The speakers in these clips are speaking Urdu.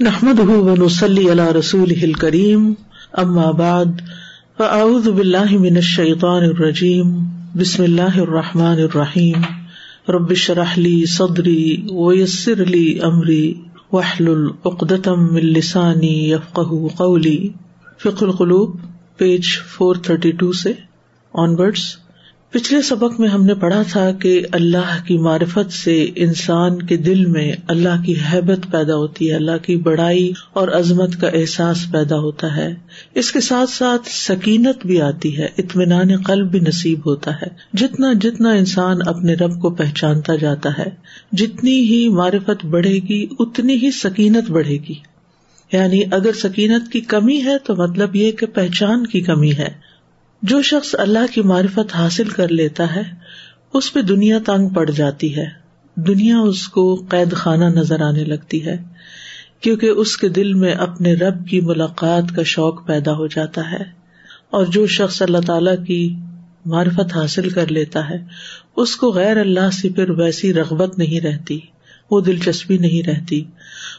نحمد ونسلی علی رسول کریم ام آباد فاعوذ باللہ من الشیطان الرجیم بسم اللہ الرحمٰن الرحیم ربش رحلی صدری ویسر علی عمری وحل العقدم السانی یفق قولی فق القلوب پیج فور تھرٹی ٹو سے آن ورڈس پچھلے سبق میں ہم نے پڑھا تھا کہ اللہ کی معرفت سے انسان کے دل میں اللہ کی حیبت پیدا ہوتی ہے، اللہ کی بڑائی اور عظمت کا احساس پیدا ہوتا ہے۔ اس کے ساتھ ساتھ سکینت بھی آتی ہے، اطمینان قلب بھی نصیب ہوتا ہے۔ جتنا جتنا انسان اپنے رب کو پہچانتا جاتا ہے، جتنی ہی معرفت بڑھے گی، اتنی ہی سکینت بڑھے گی۔ یعنی اگر سکینت کی کمی ہے تو مطلب یہ کہ پہچان کی کمی ہے۔ جو شخص اللہ کی معرفت حاصل کر لیتا ہے، اس پہ دنیا تنگ پڑ جاتی ہے۔ دنیا اس کو قید خانہ نظر آنے لگتی ہے، کیونکہ اس کے دل میں اپنے رب کی ملاقات کا شوق پیدا ہو جاتا ہے۔ اور جو شخص اللہ تعالی کی معرفت حاصل کر لیتا ہے، اس کو غیر اللہ سے پھر ویسی رغبت نہیں رہتی، وہ دلچسپی نہیں رہتی۔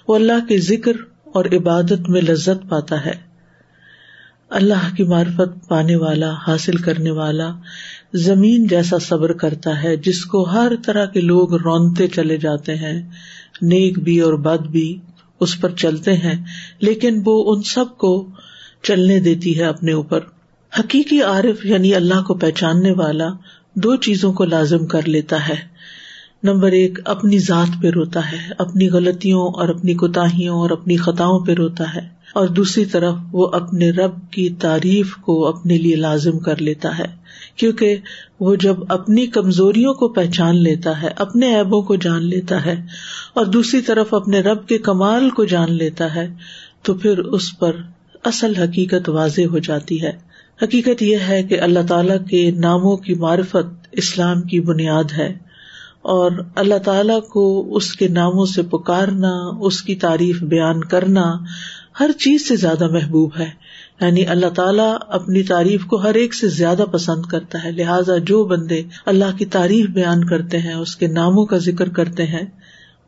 وہ اللہ کے ذکر اور عبادت میں لذت پاتا ہے۔ اللہ کی معرفت پانے والا، حاصل کرنے والا زمین جیسا صبر کرتا ہے، جس کو ہر طرح کے لوگ رونتے چلے جاتے ہیں۔ نیک بھی اور بد بھی اس پر چلتے ہیں، لیکن وہ ان سب کو چلنے دیتی ہے اپنے اوپر۔ حقیقی عارف یعنی اللہ کو پہچاننے والا دو چیزوں کو لازم کر لیتا ہے۔ نمبر ایک، اپنی ذات پہ روتا ہے، اپنی غلطیوں اور اپنی کوتاہیوں اور اپنی خطاؤں پہ روتا ہے۔ اور دوسری طرف وہ اپنے رب کی تعریف کو اپنے لیے لازم کر لیتا ہے، کیونکہ وہ جب اپنی کمزوریوں کو پہچان لیتا ہے، اپنے ایبوں کو جان لیتا ہے، اور دوسری طرف اپنے رب کے کمال کو جان لیتا ہے، تو پھر اس پر اصل حقیقت واضح ہو جاتی ہے۔ حقیقت یہ ہے کہ اللہ تعالی کے ناموں کی معرفت اسلام کی بنیاد ہے، اور اللہ تعالی کو اس کے ناموں سے پکارنا، اس کی تعریف بیان کرنا ہر چیز سے زیادہ محبوب ہے۔ یعنی اللہ تعالیٰ اپنی تعریف کو ہر ایک سے زیادہ پسند کرتا ہے۔ لہٰذا جو بندے اللہ کی تعریف بیان کرتے ہیں، اس کے ناموں کا ذکر کرتے ہیں،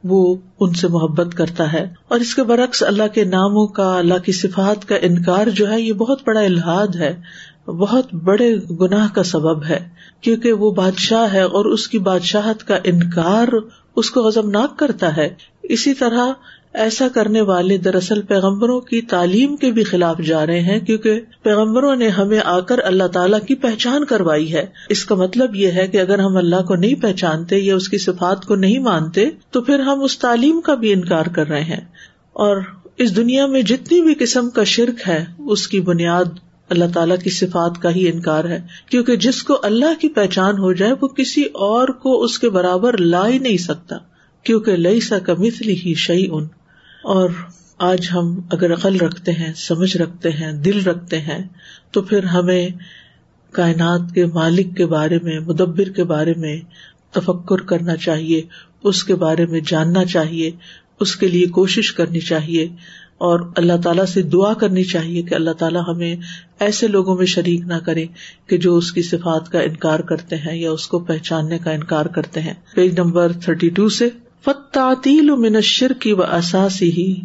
وہ ان سے محبت کرتا ہے۔ اور اس کے برعکس اللہ کے ناموں کا، اللہ کی صفات کا انکار جو ہے، یہ بہت بڑا الحاد ہے۔ بہت بڑے گناہ کا سبب ہے۔ کیونکہ وہ بادشاہ ہے اور اس کی بادشاہت کا انکار اس کو غزمناک کرتا ہے۔ اسی طرح ایسا کرنے والے دراصل پیغمبروں کی تعلیم کے بھی خلاف جا رہے ہیں، کیونکہ پیغمبروں نے ہمیں آ کر اللہ تعالیٰ کی پہچان کروائی ہے۔ اس کا مطلب یہ ہے کہ اگر ہم اللہ کو نہیں پہچانتے یا اس کی صفات کو نہیں مانتے، تو پھر ہم اس تعلیم کا بھی انکار کر رہے ہیں۔ اور اس دنیا میں جتنی بھی قسم کا شرک ہے، اس کی بنیاد اللہ تعالیٰ کی صفات کا ہی انکار ہے۔ کیونکہ جس کو اللہ کی پہچان ہو جائے، وہ کسی اور کو اس کے برابر لا ہی نہیں سکتا۔ کیونکہ لئی سا کا ہی شعی ان اور آج ہم اگر عقل رکھتے ہیں، سمجھ رکھتے ہیں، دل رکھتے ہیں، تو پھر ہمیں کائنات کے مالک کے بارے میں، مدبر کے بارے میں تفکر کرنا چاہیے، اس کے بارے میں جاننا چاہیے، اس کے لیے کوشش کرنی چاہیے، اور اللہ تعالیٰ سے دعا کرنی چاہیے کہ اللہ تعالیٰ ہمیں ایسے لوگوں میں شریک نہ کرے کہ جو اس کی صفات کا انکار کرتے ہیں یا اس کو پہچاننے کا انکار کرتے ہیں۔ پیج نمبر تھرٹی ٹو سے فتعطیل من الشرک و اساسی ہی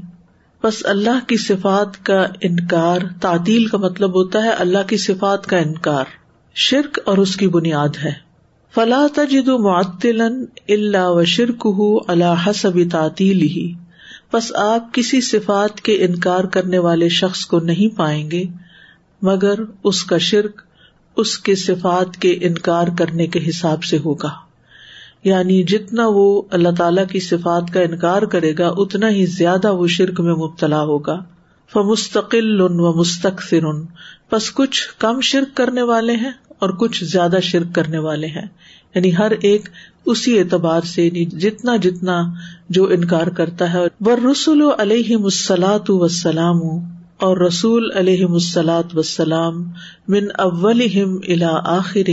بس اللہ کی صفات کا انکار تعطیل کا مطلب ہوتا ہے اللہ کی صفات کا انکار۔ شرک اور اس کی بنیاد ہے۔ فلا تجد معطلا الا و شرک اللہ حسب تعطیل ہی بس آپ کسی صفات کے انکار کرنے والے شخص کو نہیں پائیں گے، مگر اس کا شرک اس کے صفات کے انکار کرنے کے حساب سے ہوگا۔ یعنی جتنا وہ اللہ تعالی کی صفات کا انکار کرے گا، اتنا ہی زیادہ وہ شرک میں مبتلا ہوگا۔ فمستقل و مستقصر بس کچھ کم شرک کرنے والے ہیں اور کچھ زیادہ شرک کرنے والے ہیں۔ یعنی ہر ایک اسی اعتبار سے یعنی جتنا جتنا جو انکار کرتا ہے۔ بر رسول علیہ مسلاط وسلام اور رسول علیہ مسلاط وسلام من اول الا آخر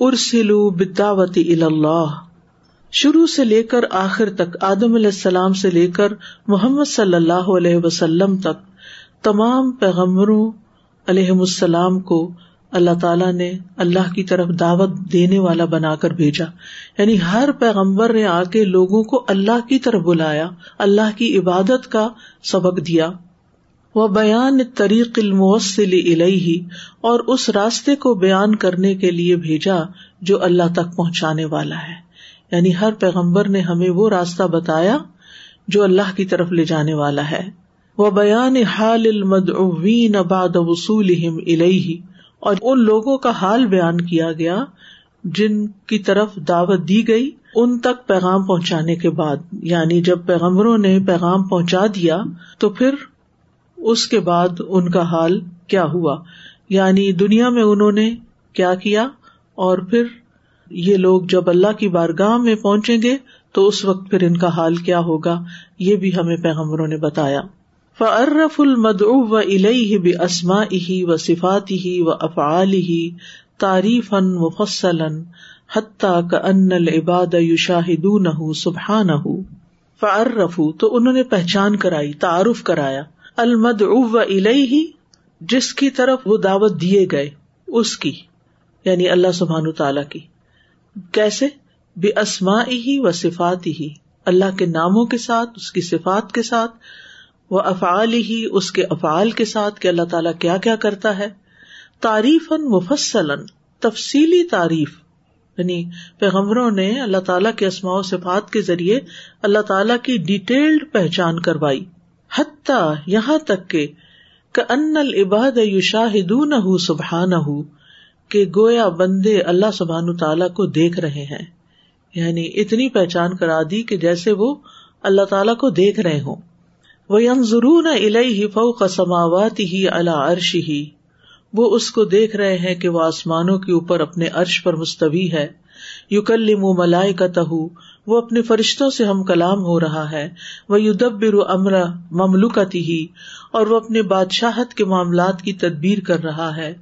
ارسلو بداوتی اللہ۔ شروع سے لے کر آخر تک، آدم علیہ السلام سے لے کر محمد صلی اللہ علیہ وسلم تک، تمام پیغمبروں علیہ السلام کو اللہ تعالیٰ نے اللہ کی طرف دعوت دینے والا بنا کر بھیجا۔ یعنی ہر پیغمبر نے آ کے لوگوں کو اللہ کی طرف بلایا، اللہ کی عبادت کا سبق دیا۔ وہ بیان طریق الموصل الہی اور اس راستے کو بیان کرنے کے لیے بھیجا جو اللہ تک پہنچانے والا ہے۔ یعنی ہر پیغمبر نے ہمیں وہ راستہ بتایا جو اللہ کی طرف لے جانے والا ہے۔ وہ بیان حال المدعوین بعد وصولہم الیہ، اور ان لوگوں کا حال بیان کیا گیا جن کی طرف دعوت دی گئی ان تک پیغام پہنچانے کے بعد۔ یعنی جب پیغمبروں نے پیغام پہنچا دیا تو پھر اس کے بعد ان کا حال کیا ہوا؟ یعنی دنیا میں انہوں نے کیا کیا؟ اور پھر یہ لوگ جب اللہ کی بارگاہ میں پہنچیں گے تو اس وقت پھر ان کا حال کیا ہوگا؟ یہ بھی ہمیں پیغمبروں نے بتایا۔ فرف المد و الہ بھی اسما ہی و صفات ہی و افعال ہی تعریف مفصل حتیٰ کا ان العباد یوشاہد نہ سبحان نہ فرف تو انہوں نے پہچان کرائی، تعارف کرایا۔ المد الہی جس کی طرف وہ دعوت دیے گئے، اس کی یعنی اللہ سبحان تعالی کی۔ کیسے؟ بے اسما ہی و صفات ہی اللہ کے ناموں کے ساتھ، اس کی صفات کے ساتھ وہ افعال ہی اس کے افعال کے ساتھ کہ اللہ تعالیٰ کیا کیا کرتا ہے۔ تعریف مفصل تفصیلی تعریف یعنی پیغمبروں نے اللہ تعالیٰ کے اسماء و صفات کے ذریعے اللہ تعالیٰ کی ڈیٹیلڈ پہچان کروائی۔ حتیٰ یہاں تک کہ ان العباد یشاہد نہ سبحان کہ گویا بندے اللہ سبحان تعالیٰ کو دیکھ رہے ہیں۔ یعنی اتنی پہچان کرا دی کہ جیسے وہ اللہ تعالیٰ کو دیکھ رہے ہوں۔ وہ ضرور الہی فو قسماوات ہی اللہ عرش ہی وہ اس کو دیکھ رہے ہیں کہ وہ آسمانوں کے اوپر اپنے عرش پر مستوی ہے۔ یو کل ملائے کا تہو وہ اپنے فرشتوں سے ہم کلام ہو رہا ہے۔ وہ یدبر امر مملوکتی ہی اور وہ اپنے بادشاہت کے معاملات کی تدبیر کر رہا ہے۔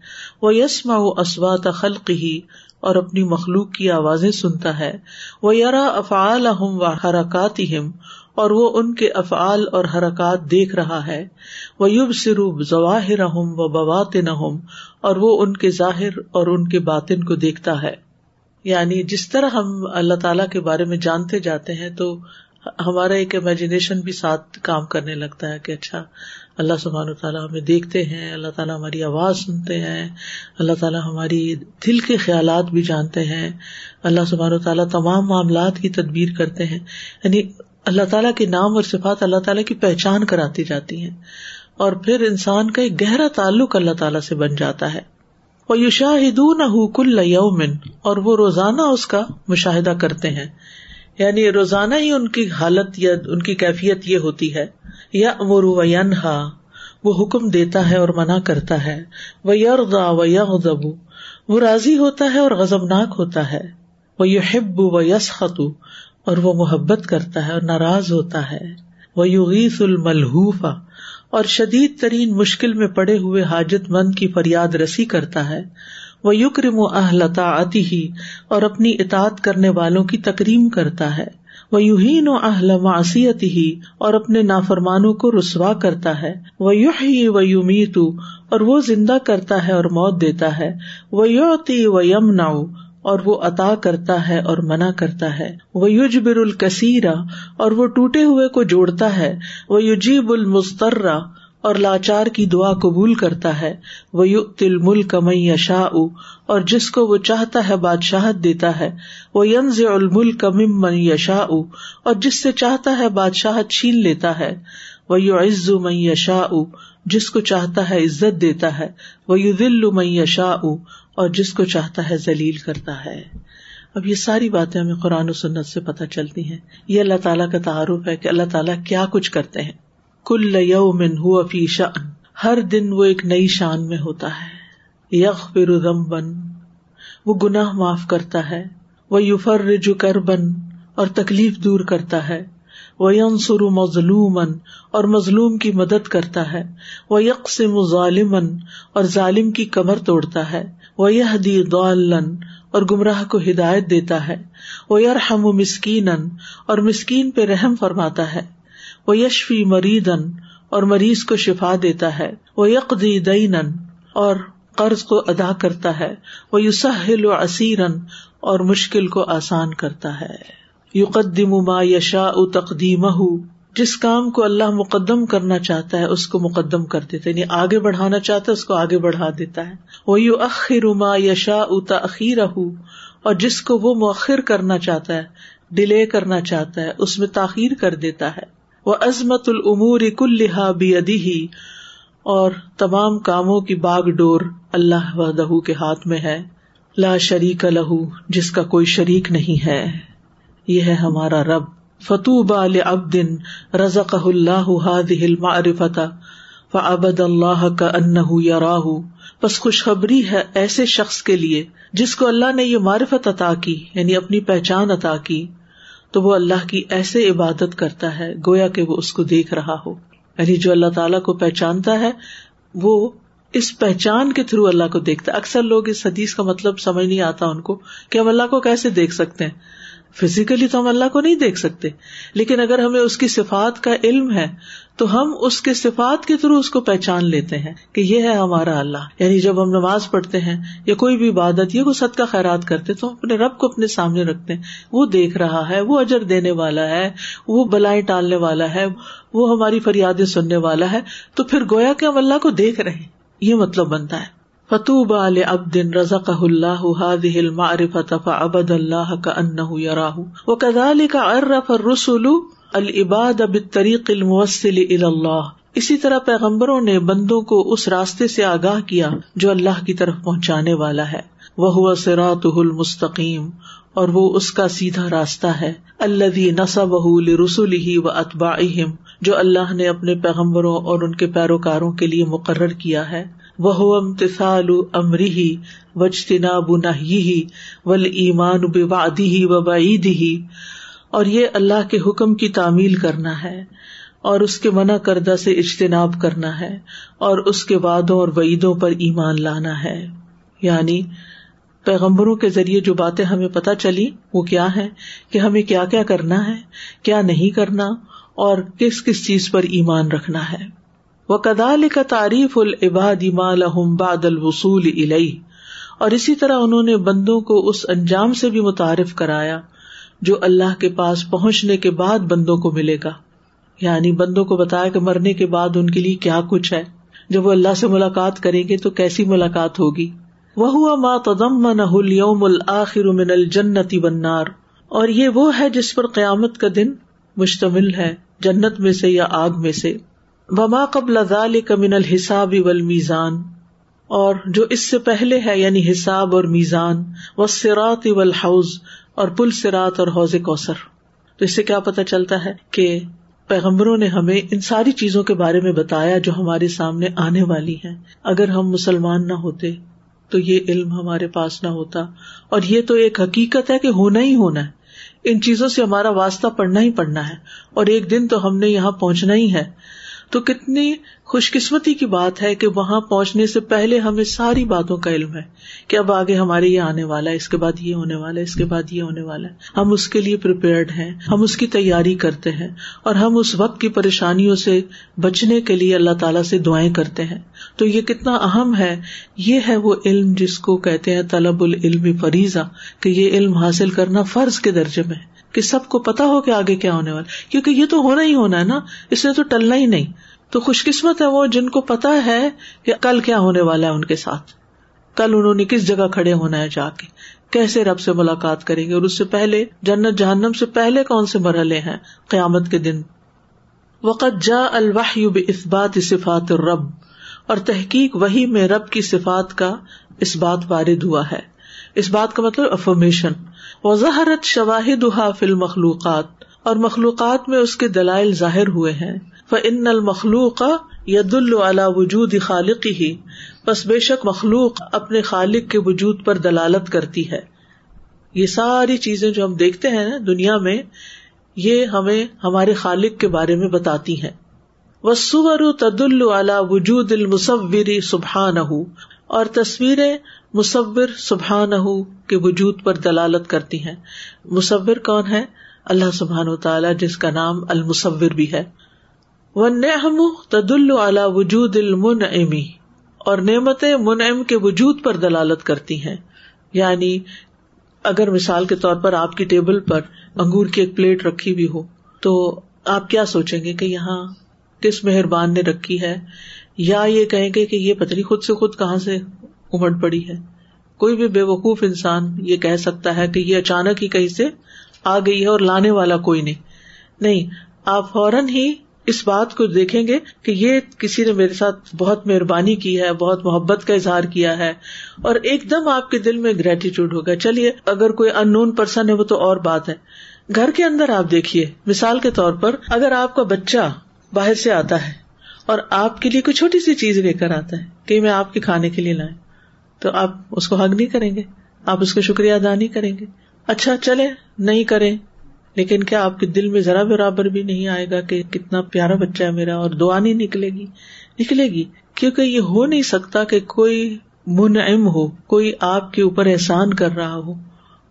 وہ یسما و اسوات خلق ہی اور اپنی مخلوق کی آوازیں سنتا ہے۔ وہ یرا افعال ہم و حرکات ہم اور وہ ان کے افعال اور حرکات دیکھ رہا ہے۔ وہ یوب سروب ظواہر ہم و بوات نہ اور وہ ان کے ظاہر اور ان کے باطن کو دیکھتا ہے۔ یعنی جس طرح ہم اللہ تعالیٰ کے بارے میں جانتے جاتے ہیں، تو ہمارا ایک امیجنیشن بھی ساتھ کام کرنے لگتا ہے کہ اچھا اللہ سبحان تعالیٰ ہمیں دیکھتے ہیں، اللہ تعالیٰ ہماری آواز سنتے ہیں، اللہ تعالیٰ ہماری دل کے خیالات بھی جانتے ہیں، اللہ سبحان تعالیٰ تمام معاملات کی تدبیر کرتے ہیں۔ یعنی اللہ تعالیٰ کے نام اور صفات اللہ تعالیٰ کی پہچان کراتی جاتی ہیں۔ اور پھر انسان کا ایک گہرا تعلق اللہ تعالیٰ سے بن جاتا ہے۔ وہ یو شاہد کل یومن اور وہ روزانہ اس کا مشاہدہ کرتے ہیں۔ یعنی روزانہ ہی ان کی حالت یا ان کی کیفیت یہ ہوتی ہے۔ یا امرو ینہا وہ حکم دیتا ہے اور منع کرتا ہے۔ وہ یردا و یغضب وہ راضی ہوتا ہے اور غزبناک ہوتا ہے۔ وہ یو و یس اور وہ محبت کرتا ہے اور ناراض ہوتا ہے۔ وہ یوغیس الملحوفا اور شدید ترین مشکل میں پڑے ہوئے حاجت مند کی فریاد رسی کرتا ہے وہ یکرم و اہلتا آتی ہی اور اپنی اطاط کرنے والوں کی تکریم کرتا ہے۔ وہ یوہین و اہل معصیت ہی اور اپنے نافرمانوں کو رسوا کرتا ہے۔ وہ یو ہی و یومیت اور وہ زندہ کرتا ہے اور موت دیتا ہے۔ وہ یوتی و یم ناؤ اور وہ عطا کرتا ہے اور منع کرتا ہے۔ وہ یوج بر الکثیرا اور وہ ٹوٹے ہوئے کو جوڑتا ہے۔ وہ یوجیب المسترا اور لاچار کی دعا قبول کرتا ہے۔ وہ یو تل ملک می شاہ اور جس کو وہ چاہتا ہے بادشاہت دیتا ہے۔ وہ ینز الملک ممن یشا اور جس سے چاہتا ہے بادشاہت چھین لیتا ہے۔ وہ یو عز می شاہ جس کو چاہتا ہے عزت دیتا ہے۔ وہ یو دل می شاہ اور جس کو چاہتا ہے ذلیل کرتا ہے۔ اب یہ ساری باتیں ہمیں قرآن و سنت سے پتہ چلتی ہیں۔ یہ اللہ تعالیٰ کا تعارف ہے کہ اللہ تعالیٰ کیا کچھ کرتے ہیں۔ کل یومن ہو فی شان ہر دن وہ ایک نئی شان میں ہوتا ہے۔ یغ فرم بن وہ گناہ معاف کرتا ہے۔ وہ یوفر رجو کر بن اور تکلیف دور کرتا ہے۔ وہ ینسر مظلوم اور مظلوم کی مدد کرتا ہے۔ وہ یکسم ظالم اور ظالم کی کمر توڑتا ہے۔ وہ یہ دی غلن اور گمراہ کو ہدایت دیتا ہے۔ وہ یرحم مسکین اور مسکین پہ رحم فرماتا ہے۔ وہ یشفی مریدن اور مریض کو شفا دیتا ہے۔ وہ یکدی دئی اور قرض کو ادا کرتا ہے۔ وہ یوسل و اسیرن اور مشکل کو آسان کرتا ہے۔ یقدم ما یشا تقدیم جس کام کو اللہ مقدم کرنا چاہتا ہے، اس کو مقدم کر دیتا ہے یعنی آگے بڑھانا چاہتا ہے، اس کو آگے بڑھا دیتا ہے۔ وہ یو اخر ما یشا تخیر اور جس کو وہ مؤخر کرنا چاہتا ہے، ڈیلے کرنا چاہتا ہے، اس میں تاخیر کر دیتا ہے۔ وہ عظمت العمور کلحا بھی ادی اور تمام کاموں کی باغ ڈور اللہ و کے ہاتھ میں ہے۔ لا شریک لہو، جس کا کوئی شریک نہیں ہے۔ یہ ہے ہمارا رب۔ فتو بال اب دن رزق اللہ معرفت فعبد اللہ کا ان یا راہ بس خوشخبری ہے ایسے شخص کے لیے جس کو اللہ نے یہ معرفت عطا کی یعنی اپنی پہچان عطا کی۔ تو وہ اللہ کی ایسے عبادت کرتا ہے، گویا کہ وہ اس کو دیکھ رہا ہو۔ یعنی جو اللہ تعالیٰ کو پہچانتا ہے، وہ اس پہچان کے تھرو اللہ کو دیکھتا ہے۔ اکثر لوگ اس حدیث کا مطلب سمجھ نہیں آتا ان کو کہ ہم اللہ کو کیسے دیکھ سکتے ہیں۔ فزیکلی تو ہم اللہ کو نہیں دیکھ سکتے۔ لیکن اگر ہمیں اس کی صفات کا علم ہے، تو ہم اس کے صفات کے تھرو اس کو پہچان لیتے ہیں کہ یہ ہے ہمارا اللہ۔ یعنی جب ہم نماز پڑھتے ہیں یا کوئی بھی عبادت، یا کوئی سد کا خیرات کرتے تو ہم اپنے رب کو اپنے سامنے رکھتے ہیں۔ وہ دیکھ رہا ہے، وہ اجر دینے والا ہے، وہ بلائیں ٹالنے والا ہے، وہ ہماری فریادیں سننے والا ہے۔ تو پھر گویا کہ ہم اللہ کو دیکھ رہے ہیں۔ یہ مطلب بنتا ہے۔ فتوب عل اب دن رزق اللہ هذه المعرفة فعبد اللہ کا انہ یراہ وكذلك عرف الرسل العباد بالطریق الموصل الى اللہ اسی طرح پیغمبروں نے بندوں کو اس راستے سے آگاہ کیا جو اللہ کی طرف پہنچانے والا ہے. وہ سراته المستقیم اور وہ اس کا سیدھا راستہ ہے. اللہ نصب رسول ہی و اتبا جو اللہ نے اپنے پیغمبروں اور ان کے پیروکاروں کے لیے مقرر کیا ہے. وہ امتسال امری وجتنا بنا ول ایمان بادی ہی و بعیدی ہی اور یہ اللہ کے حکم کی تعمیل کرنا ہے، اور اس کے منع کردہ سے اجتناب کرنا ہے، اور اس کے وادوں اور وعیدوں پر ایمان لانا ہے۔ یعنی پیغمبروں کے ذریعے جو باتیں ہمیں پتہ چلی، وہ کیا ہے کہ ہمیں کیا کیا کرنا ہے، کیا نہیں کرنا، اور کس کس چیز پر ایمان رکھنا ہے۔ وہ کدال کا تعریف العباد باد الوصول علئی اور اسی طرح انہوں نے بندوں کو اس انجام سے بھی متعارف کرایا جو اللہ کے پاس پہنچنے کے بعد بندوں کو ملے گا۔ یعنی بندوں کو بتایا کہ مرنے کے بعد ان کے لیے کیا کچھ ہے۔ جب وہ اللہ سے ملاقات کریں گے تو کیسی ملاقات ہوگی؟ وہ ہوا ما تدم یوم الآخر من الجنتی بنار اور یہ وہ ہے جس پر قیامت کا دن مشتمل ہے، جنت میں سے یا آگ میں سے۔ وما قبل ذلك من الحساب والمیزان اور جو اس سے پہلے ہے یعنی حساب اور میزان و سرات والحوض اور پل سرات اور حوض کوثر۔ تو اس سے کیا پتا چلتا ہے کہ پیغمبروں نے ہمیں ان ساری چیزوں کے بارے میں بتایا جو ہمارے سامنے آنے والی ہیں۔ اگر ہم مسلمان نہ ہوتے تو یہ علم ہمارے پاس نہ ہوتا۔ اور یہ تو ایک حقیقت ہے کہ ہونا ہی ہونا ہے۔ ان چیزوں سے ہمارا واسطہ پڑنا ہی پڑنا ہے۔ اور ایک دن تو ہم نے یہاں پہنچنا ہی ہے۔ تو کتنی خوش قسمتی کی بات ہے کہ وہاں پہنچنے سے پہلے ہمیں ساری باتوں کا علم ہے کہ اب آگے ہمارے یہ آنے والا ہے، اس کے بعد یہ ہونے والا ہے، اس کے بعد یہ ہونے والا ہے۔ ہم اس کے لیے پریپیئرڈ ہیں، ہم اس کی تیاری کرتے ہیں اور ہم اس وقت کی پریشانیوں سے بچنے کے لیے اللہ تعالیٰ سے دعائیں کرتے ہیں۔ تو یہ کتنا اہم ہے، یہ ہے وہ علم جس کو کہتے ہیں طلب العلم فریضہ، کہ یہ علم حاصل کرنا فرض کے درجے میں ہے۔ کہ سب کو پتا ہو کہ آگے کیا ہونے والا کیونکہ یہ تو ہونا ہی ہونا ہے نا۔ اس نے تو ٹلنا ہی نہیں۔ تو خوش قسمت ہے وہ جن کو پتا ہے کہ کل کیا ہونے والا ہے ان کے ساتھ۔ کل انہوں نے کس جگہ کھڑے ہونا ہے جا کے۔ کیسے رب سے ملاقات کریں گے؟ اور اس سے پہلے جنت جہنم سے پہلے کون سے مرحلے ہیں؟ قیامت کے دن۔ وقت جا الواح اس بات صفات رب اور تحقیق وہی میں رب کی صفات کا اس بات وارد ہوا ہے۔ اس بات کا مطلب افرمیشن وضاحرت شواہد فل مخلوقات اور مخلوقات میں اس کے دلائل ظاہر ہوئے ہیں۔ ان المخلوق ید اللہ وجود خالق ہی بس بے شک مخلوق اپنے خالق کے وجود پر دلالت کرتی ہے۔ یہ ساری چیزیں جو ہم دیکھتے ہیں دنیا میں، یہ ہمیں ہمارے خالق کے بارے میں بتاتی ہیں۔ وہ سور تد اللہ وجود المصوری سبحان اور تصویریں مصور سبحان کے وجود پر دلالت کرتی ہیں۔ مصور کون ہے؟ اللہ سبحان و تعالیٰ جس کا نام المصور بھی ہے۔ وہ تد اللہ وجود المن اور نعمتیں منعم کے وجود پر دلالت کرتی ہیں۔ یعنی اگر مثال کے طور پر آپ کی ٹیبل پر انگور کی ایک پلیٹ رکھی ہوئی ہو، تو آپ کیا سوچیں گے کہ یہاں کس مہربان نے رکھی ہے؟ یا یہ کہیں گے کہ یہ پتری خود سے خود کہاں سے امڑ پڑی ہے۔ کوئی بھی بے وقوف انسان یہ کہہ سکتا ہے کہ یہ اچانک ہی کہیں سے آ گئی ہے اور لانے والا کوئی نہیں۔ نہیں، آپ فوراً ہی اس بات کو دیکھیں گے کہ یہ کسی نے میرے ساتھ بہت مہربانی کی ہے، بہت محبت کا اظہار کیا ہے اور ایک دم آپ کے دل میں گریٹیٹیوڈ ہوگا۔ چلیے، اگر کوئی ان نون پرسن ہے وہ تو اور بات ہے۔ گھر کے اندر آپ دیکھیے، مثال کے طور پر اگر آپ کا بچہ باہر سے آتا ہے اور آپ کے لیے کوئی چھوٹی سی چیز لے کر آتا ہے کہ میں آپ کے کھانے کے لیے لائیں۔ تو آپ اس کو حق نہیں کریں گے۔ آپ اس کا شکریہ ادا نہیں کریں گے۔ اچھا چلے نہیں کریں۔ لیکن کیا آپ کے دل میں ذرا برابر بھی نہیں آئے گا کہ کتنا پیارا بچہ ہے میرا اور دعا نہیں نکلے گی؟ نکلے گی۔ کیونکہ یہ ہو نہیں سکتا کہ کوئی منعم ہو، کوئی آپ کے اوپر احسان کر رہا ہو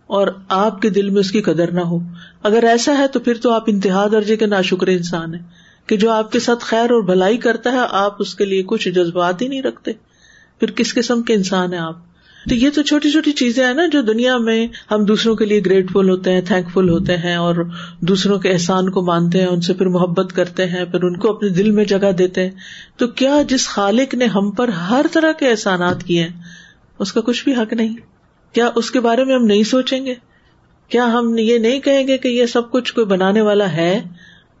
اور آپ کے دل میں اس کی قدر نہ ہو۔ اگر ایسا ہے تو پھر تو آپ انتہا درجے کے نا شکر انسان ہے کہ جو آپ کے ساتھ خیر اور بھلائی کرتا ہے، آپ اس کے لیے کچھ جذبات ہی نہیں رکھتے۔ پھر کس قسم کے انسان ہیں آپ؟ تو یہ تو چھوٹی چھوٹی چیزیں ہیں نا جو دنیا میں ہم دوسروں کے لیے گریٹفل ہوتے ہیں تھینک فل ہوتے ہیں اور دوسروں کے احسان کو مانتے ہیں، ان سے پھر محبت کرتے ہیں، پھر ان کو اپنے دل میں جگہ دیتے ہیں۔ تو کیا جس خالق نے ہم پر ہر طرح کے احسانات کیے ہیں، اس کا کچھ بھی حق نہیں؟ کیا اس کے بارے میں ہم نہیں سوچیں گے؟ کیا ہم یہ نہیں کہیں گے کہ یہ سب کچھ کوئی بنانے والا ہے؟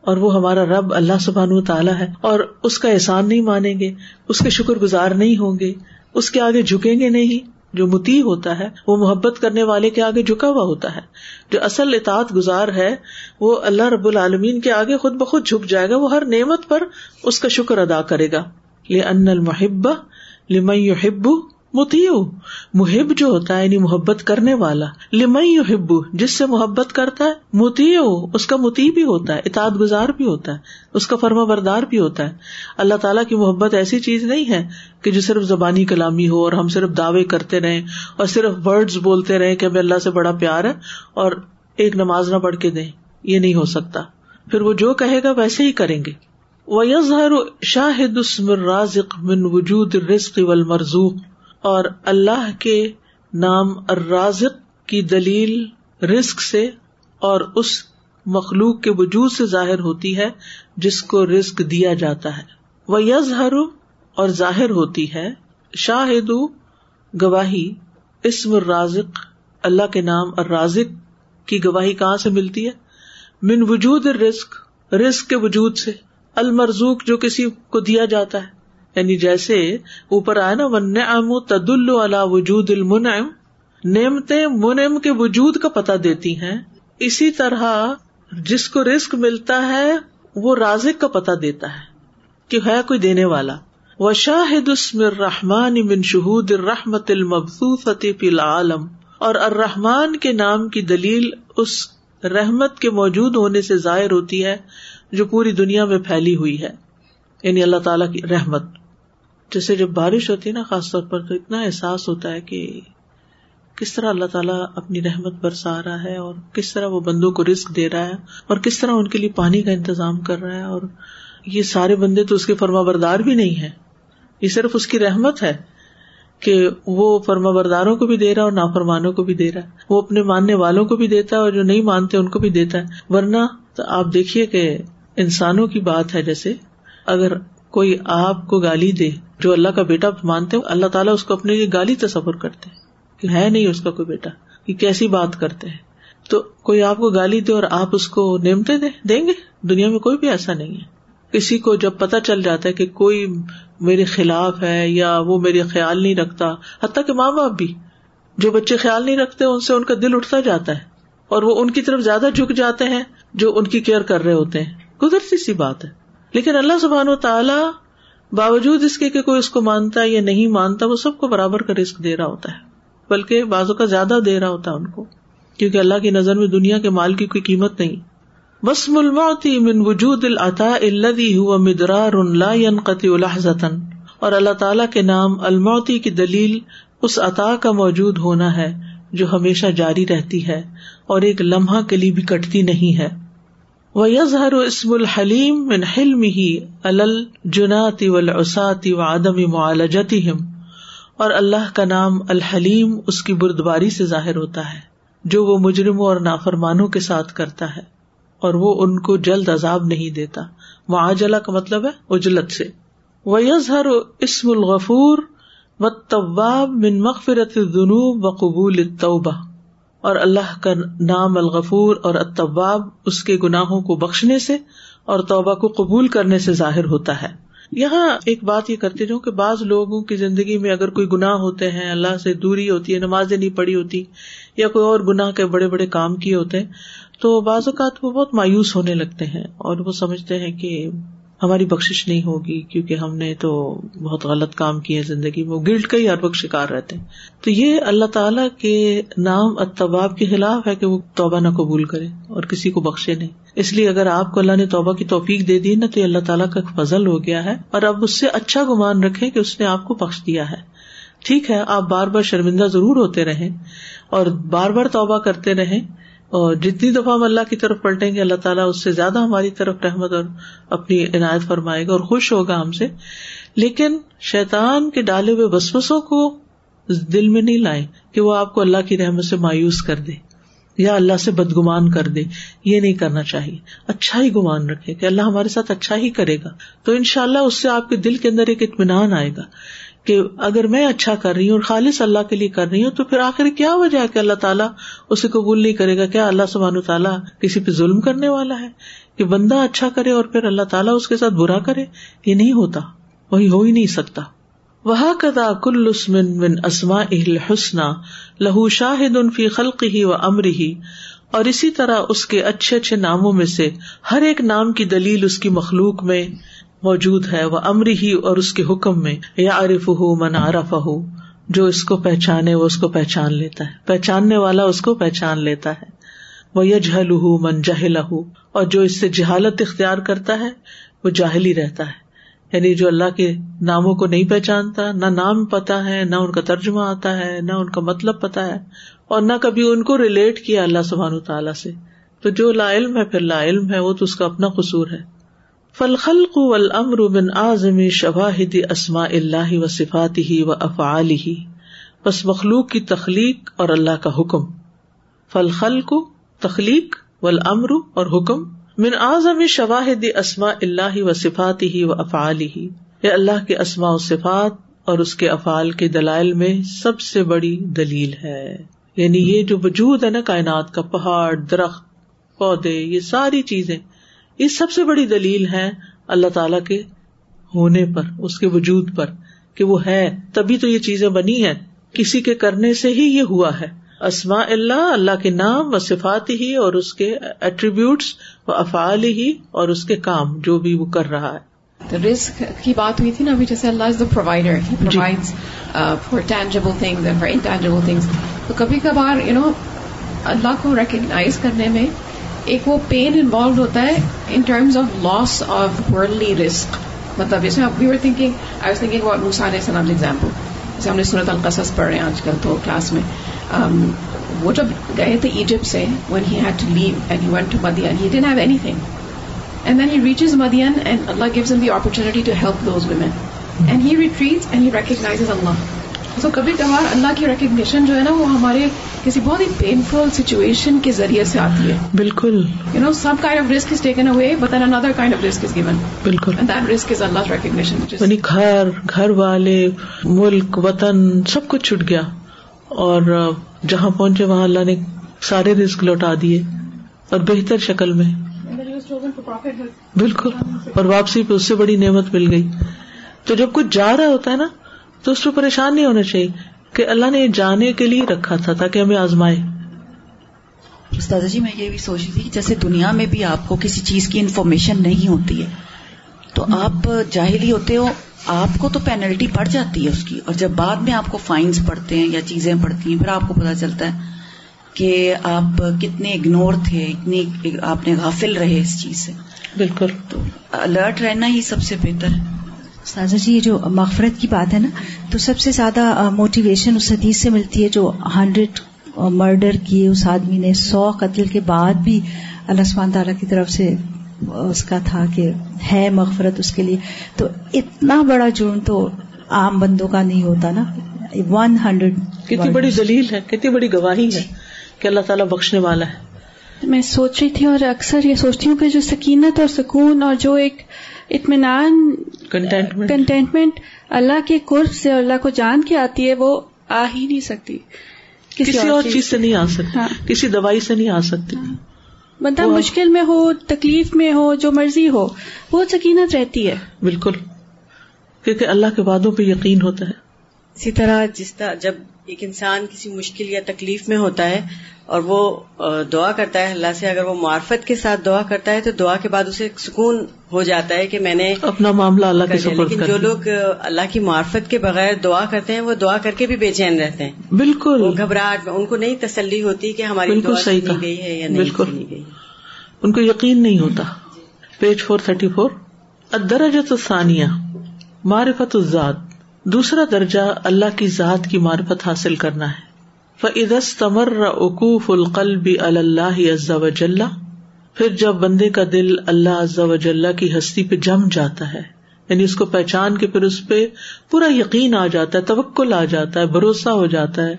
اور وہ ہمارا رب اللہ سبحان تعالیٰ ہے اور اس کا احسان نہیں مانیں گے، اس کے شکر گزار نہیں ہوں گے، اس کے آگے جھکیں گے نہیں۔ جو متی ہوتا ہے، وہ محبت کرنے والے کے آگے جھکا ہوا ہوتا ہے۔ جو اصل اطاعت گزار ہے، وہ اللہ رب العالمین کے آگے خود بخود جھک جائے گا، وہ ہر نعمت پر اس کا شکر ادا کرے گا۔ یہ ان المحبہ لمئی ہبو متیو محب جو ہوتا ہے یعنی محبت کرنے والا۔ لمئی ہبو جس سے محبت کرتا ہے متیو اس کا متی بھی ہوتا ہے، اطاعت گزار بھی ہوتا ہے، اس کا فرما بردار بھی ہوتا ہے۔ اللہ تعالیٰ کی محبت ایسی چیز نہیں ہے کہ جو صرف زبانی کلامی ہو اور ہم صرف دعوے کرتے رہے اور صرف ورڈ بولتے رہے کہ ہمیں اللہ سے بڑا پیار ہے اور ایک نماز نہ پڑھ کے دیں۔ یہ نہیں ہو سکتا۔ پھر وہ جو کہے گا ویسے ہی کریں گے۔ وہ یظہر شاہد رازق من وجود رزق والمرزوق۔ اور اللہ کے نام الرازق کی دلیل رسک سے اور اس مخلوق کے وجود سے ظاہر ہوتی ہے، جس کو رسک دیا جاتا ہے۔ وہ یزہر اور ظاہر ہوتی ہے شاہد گواہی، اسم الرازق، اللہ کے نام الرازق کی گواہی کہاں سے ملتی ہے؟ من وجود رسک رسک کے وجود سے، المرزوق جو کسی کو دیا جاتا ہے۔ یعنی جیسے اوپر آئے نا ون تد اللہ وجود المنعم، نعمتیں منعم کے وجود کا پتہ دیتی ہیں۔ اسی طرح جس کو رسک ملتا ہے، وہ رازق کا پتہ دیتا ہے کہ ہے کوئی دینے والا۔ و شاہد اسم الرحمان من شہود الرحمت المبسوط فی العالم۔ اور الرحمان کے نام کی دلیل اس رحمت کے موجود ہونے سے ظاہر ہوتی ہے، جو پوری دنیا میں پھیلی ہوئی ہے۔ یعنی اللہ تعالیٰ کی رحمت۔ جیسے جب بارش ہوتی ہے نا، خاص طور پر تو اتنا احساس ہوتا ہے کہ کس طرح اللہ تعالیٰ اپنی رحمت برسا رہا ہے اور کس طرح وہ بندوں کو رسک دے رہا ہے اور کس طرح ان کے لیے پانی کا انتظام کر رہا ہے اور یہ سارے بندے تو اس کے فرما بردار بھی نہیں ہے یہ صرف اس کی رحمت ہے کہ وہ فرما برداروں کو بھی دے رہا ہے اور نافرمانوں کو بھی دے رہا ہے۔ وہ اپنے ماننے والوں کو بھی دیتا ہے اور جو نہیں مانتے ان کو بھی دیتا ہے۔ ورنہ تو آپ دیکھیے کہ انسانوں کی بات ہے جیسے اگر کوئی آپ کو گالی دے جو اللہ کا بیٹا مانتے اللہ تعالیٰ اس کو اپنے لیے گالی تصور کرتے کہ ہے نہیں اس کا کوئی بیٹا یہ کیسی بات کرتے ہیں۔ تو کوئی آپ کو گالی دے اور آپ اس کو نیمتے دے، دیں گے؟ دنیا میں کوئی بھی ایسا نہیں ہے۔ کسی کو جب پتا چل جاتا ہے کہ کوئی میرے خلاف ہے یا وہ میرے خیال نہیں رکھتا، حتیٰ کہ ماں باپ بھی، جو بچے خیال نہیں رکھتے، ان سے ان کا دل اٹھتا جاتا ہے اور وہ ان کی طرف زیادہ جھک جاتے ہیں جو ان کی کیئر کر رہے ہوتے ہیں۔ قدرتی سی بات ہے۔ لیکن اللہ سبحان و تعالیٰ باوجود اس کے کہ کوئی اس کو مانتا ہے یا نہیں مانتا، وہ سب کو برابر کا رسک دے رہا ہوتا ہے۔ بلکہ بازو کا زیادہ دے رہا ہوتا ہے ان کو، کیونکہ اللہ کی نظر میں دنیا کے مال کی کوئی قیمت نہیں۔ بس ملموتی من وجود العطا الذي هو مدرار لا ينقطع لحظه اور اللہ تعالیٰ کے نام الموتی کی دلیل اس عطا کا موجود ہونا ہے جو ہمیشہ جاری رہتی ہے اور ایک لمحہ کے لیے بھی کٹتی نہیں ہے۔ وہ یظہر اسم الحلیم من حلم ہی الل جناتی و الساتی و آدمی معالجتی ہم اور اللہ کا نام الحلیم اس کی بردباری سے ظاہر ہوتا ہے، جو وہ مجرموں اور نافرمانوں کے ساتھ کرتا ہے، اور وہ ان کو جلد عذاب نہیں دیتا۔ معاجلا کا مطلب ہے اجلت سے۔ وہ یزہر اسم الغفور و طواب من مغفرت جنوب و قبول توبہ اور اللہ کا نام الغفور اور اطواب اس کے گناہوں کو بخشنے سے اور توبہ کو قبول کرنے سے ظاہر ہوتا ہے۔ یہاں ایک بات یہ کرتے رہو کہ بعض لوگوں کی زندگی میں اگر کوئی گناہ ہوتے ہیں، اللہ سے دوری ہوتی ہے، نمازیں نہیں پڑی ہوتی یا کوئی اور گناہ کے بڑے بڑے کام کیے ہوتے ہیں، تو بعض اوقات وہ بہت مایوس ہونے لگتے ہیں اور وہ سمجھتے ہیں کہ ہماری بخش نہیں ہوگی کیونکہ ہم نے تو بہت غلط کام کیے زندگی میں گلٹ کا ہی ہر وقت شکار رہتے ہیں۔ تو یہ اللہ تعالیٰ کے نام اتباب کے خلاف ہے کہ وہ توبہ نہ قبول کرے اور کسی کو بخشے نہیں۔ اس لیے اگر آپ کو اللہ نے توبہ کی توفیق دے دی نا، تو یہ اللہ تعالیٰ کا فضل ہو گیا ہے اور اب اس سے اچھا گمان رکھے کہ اس نے آپ کو بخش دیا ہے۔ ٹھیک ہے، آپ بار بار شرمندہ ضرور ہوتے رہے اور بار بار توبہ کرتے رہے اور جتنی دفعہ ہم اللہ کی طرف پلٹیں گے، اللہ تعالیٰ اس سے زیادہ ہماری طرف رحمت اور اپنی عنایت فرمائے گا اور خوش ہوگا ہم سے۔ لیکن شیطان کے ڈالے ہوئے بسبسوں کو دل میں نہیں لائے کہ وہ آپ کو اللہ کی رحمت سے مایوس کر دے یا اللہ سے بدگمان کر دے۔ یہ نہیں کرنا چاہیے۔ اچھا ہی گمان رکھے کہ اللہ ہمارے ساتھ اچھا ہی کرے گا۔ تو ان شاء اللہ اس سے آپ کے دل کے اندر ایک اطمینان آئے گا۔ کہ اگر میں اچھا کر رہی ہوں اور خالص اللہ کے لیے کر رہی ہوں تو پھر آخر کیا وجہ ہے کہ اللہ تعالیٰ اسے قبول نہیں کرے گا؟ کیا اللہ سبحان تعالیٰ کسی پہ ظلم کرنے والا ہے کہ بندہ اچھا کرے اور پھر اللہ تعالیٰ اس کے ساتھ برا کرے؟ یہ نہیں ہوتا، وہی ہو ہی نہیں سکتا۔ وہ کدا کل بن اسما اہل حسن لہو شاہد ان فی خلق ہی و امر ہی اور اسی طرح اس کے اچھے اچھے ناموں میں سے ہر ایک نام کی دلیل اس کی مخلوق میں موجود ہے، وہ امری ہی اور اس کے حکم میں یا عارف ہو من عارف ہو جو اس کو پہچانے وہ اس کو پہچان لیتا ہے، پہچاننے والا اس کو پہچان لیتا ہے۔ وہ یجہل ہُو من جہل ہُو اور جو اس سے جہالت اختیار کرتا ہے، وہ جاہلی رہتا ہے۔ یعنی جو اللہ کے ناموں کو نہیں پہچانتا، نہ نام پتا ہے، نہ ان کا ترجمہ آتا ہے، نہ ان کا مطلب پتا ہے، اور نہ کبھی ان کو ریلیٹ کیا اللہ سبحان تعالیٰ سے۔ تو جو لا علم ہے، پھر لا علم ہے، وہ تو اس کا اپنا قصور ہے۔ فلخلق والامر من اعظم شواہد اسماء اللہ و صفات ہی و افعال ہی بس مخلوق کی تخلیق اور اللہ کا حکم۔ فلخلق تخلیق، والامر اور حکم۔ من اعظم شواہد اسماء اللہ و صفات ہی و افعال ہی یہ اللہ کے اسماء و صفات اور اس کے افعال کے دلائل میں سب سے بڑی دلیل ہے۔ یعنی یہ جو وجود ہے نا کائنات کا، پہاڑ، درخت، پودے، یہ ساری چیزیں۔ یہ سب سے بڑی دلیل ہے اللہ تعالی کے ہونے پر اس کے وجود پر کہ وہ ہے تبھی تو یہ چیزیں بنی ہے کسی کے کرنے سے ہی یہ ہوا ہے۔ اسما اللہ اللہ کے نام و صفات ہی اور اس کے ایٹریبیوٹس و افعال ہی اور اس کے کام جو بھی وہ کر رہا ہے۔ رسک کی بات ہوئی تھی نا ابھی جیسے اللہ is the provider for tangible things and for intangible things تو کبھی کبھار یو نو اللہ کو ریکگنائز کرنے میں ایک وہ پین انوالو ہوتا ہے in terms of loss of worldly risk مطلب جیسے we were thinking I was thinking about Musa علیہ السلام ایگزامپل جیسے ہم نے سورت القصص پڑھ رہے ہیں آج کل تو کلاس میں. Um, وہ جب گئے تھے ایجپٹ سے when he had to leave and he went to مدین he done have anything and then he reaches مدین and Allah gives him the opportunity to help those women and he retreats and he recognize اللہ تو کبھی کبھار اللہ کی ریکگنیشن جو ہے نا وہ ہمارے کسی بہت ہی پینفل سچویشن کے ذریعے سے آتی ہے بالکل you know some kind of risk is taken away but another kind of risk is given بالکل دیٹ رسک از اللہ ریکگنیشن یعنی گھر گھر والے ملک وطن سب کچھ چھٹ گیا اور جہاں پہنچے وہاں اللہ نے سارے رسک لوٹا دیے اور بہتر شکل میں بالکل اور واپسی پہ اس سے بڑی نعمت مل گئی تو جب کچھ جا رہا ہوتا ہے نا تو اس پہ پریشان نہیں ہونا چاہیے کہ اللہ نے جانے کے لیے رکھا تھا تاکہ ہمیں آزمائے۔ استاد جی میں یہ بھی سوچ رہی تھی جیسے دنیا میں بھی آپ کو کسی چیز کی انفارمیشن نہیں ہوتی ہے تو آپ جاہلی ہوتے ہو آپ کو تو پینلٹی پڑ جاتی ہے اس کی۔ اور جب بعد میں آپ کو فائنس پڑتے ہیں یا چیزیں پڑتی ہیں پھر آپ کو پتا چلتا ہے کہ آپ کتنے اگنور تھے اتنی آپ نے غافل رہے اس چیز سے۔ بالکل۔ تو الرٹ رہنا ہی سب سے بہتر ہے سازا جی یہ جو مغفرت کی بات ہے نا تو سب سے زیادہ موٹیویشن اس حدیث سے ملتی ہے جو ہنڈریڈ مرڈر کیے اس آدمی نے سو قتل کے بعد بھی اللہ سبحانہ تعالیٰ کی طرف سے اس کا تھا کہ ہے مغفرت اس کے لیے۔ تو اتنا بڑا جرم تو عام بندوں کا نہیں ہوتا نا۔ ون ہنڈریڈ کتنی بڑی دلیل ہے کتنی بڑی گواہی ہے کہ اللہ تعالیٰ بخشنے والا ہے۔ میں سوچ رہی تھی اور اکثر یہ سوچتی ہوں کہ جو سکینت اور سکون اور جو ایک اطمینان کنٹینٹمنٹ اللہ کے قرب سے اللہ کو جان کے آتی ہے وہ آ ہی نہیں سکتی۔ کسی اور چیز سے نہیں آ سکتی۔ ہاں۔ کسی دوائی سے نہیں آ سکتی۔ بندہ وہ- مشکل میں ہو تکلیف میں ہو جو مرضی ہو وہ سکینت رہتی ہے۔ بالکل۔ کیونکہ اللہ کے وعدوں پہ یقین ہوتا ہے۔ اسی طرح جس طرح جب ایک انسان کسی مشکل یا تکلیف میں ہوتا ہے اور وہ دعا کرتا ہے اللہ سے اگر وہ معرفت کے ساتھ دعا کرتا ہے تو دعا کے بعد اسے سکون ہو جاتا ہے کہ میں نے اپنا معاملہ اللہ کے لیکن کر جو۔ لوگ اللہ کی معرفت کے بغیر دعا کرتے ہیں وہ دعا کر کے بھی بے چین رہتے ہیں۔ بالکل۔ گھبراہٹ میں ان کو نہیں تسلی ہوتی کہ ہماری بالکل دعا صحیح۔ گئی ہے یا نہیں بالکل۔ گئی۔ ان کو یقین نہیں ہوتا۔ پیج فور تھرٹی فور ادرجت ثانیہ معرفت الذات۔ دوسرا درجہ اللہ کی ذات کی معرفت حاصل کرنا ہے۔ فعدس تمر اقوف القلب اللہ عز وجل، پھر جب بندے کا دل اللہ عز وجل کی ہستی پہ جم جاتا ہے یعنی اس کو پہچان کے پھر اس پہ پورا یقین آ جاتا ہے، توکل آ جاتا ہے، بھروسہ ہو جاتا ہے،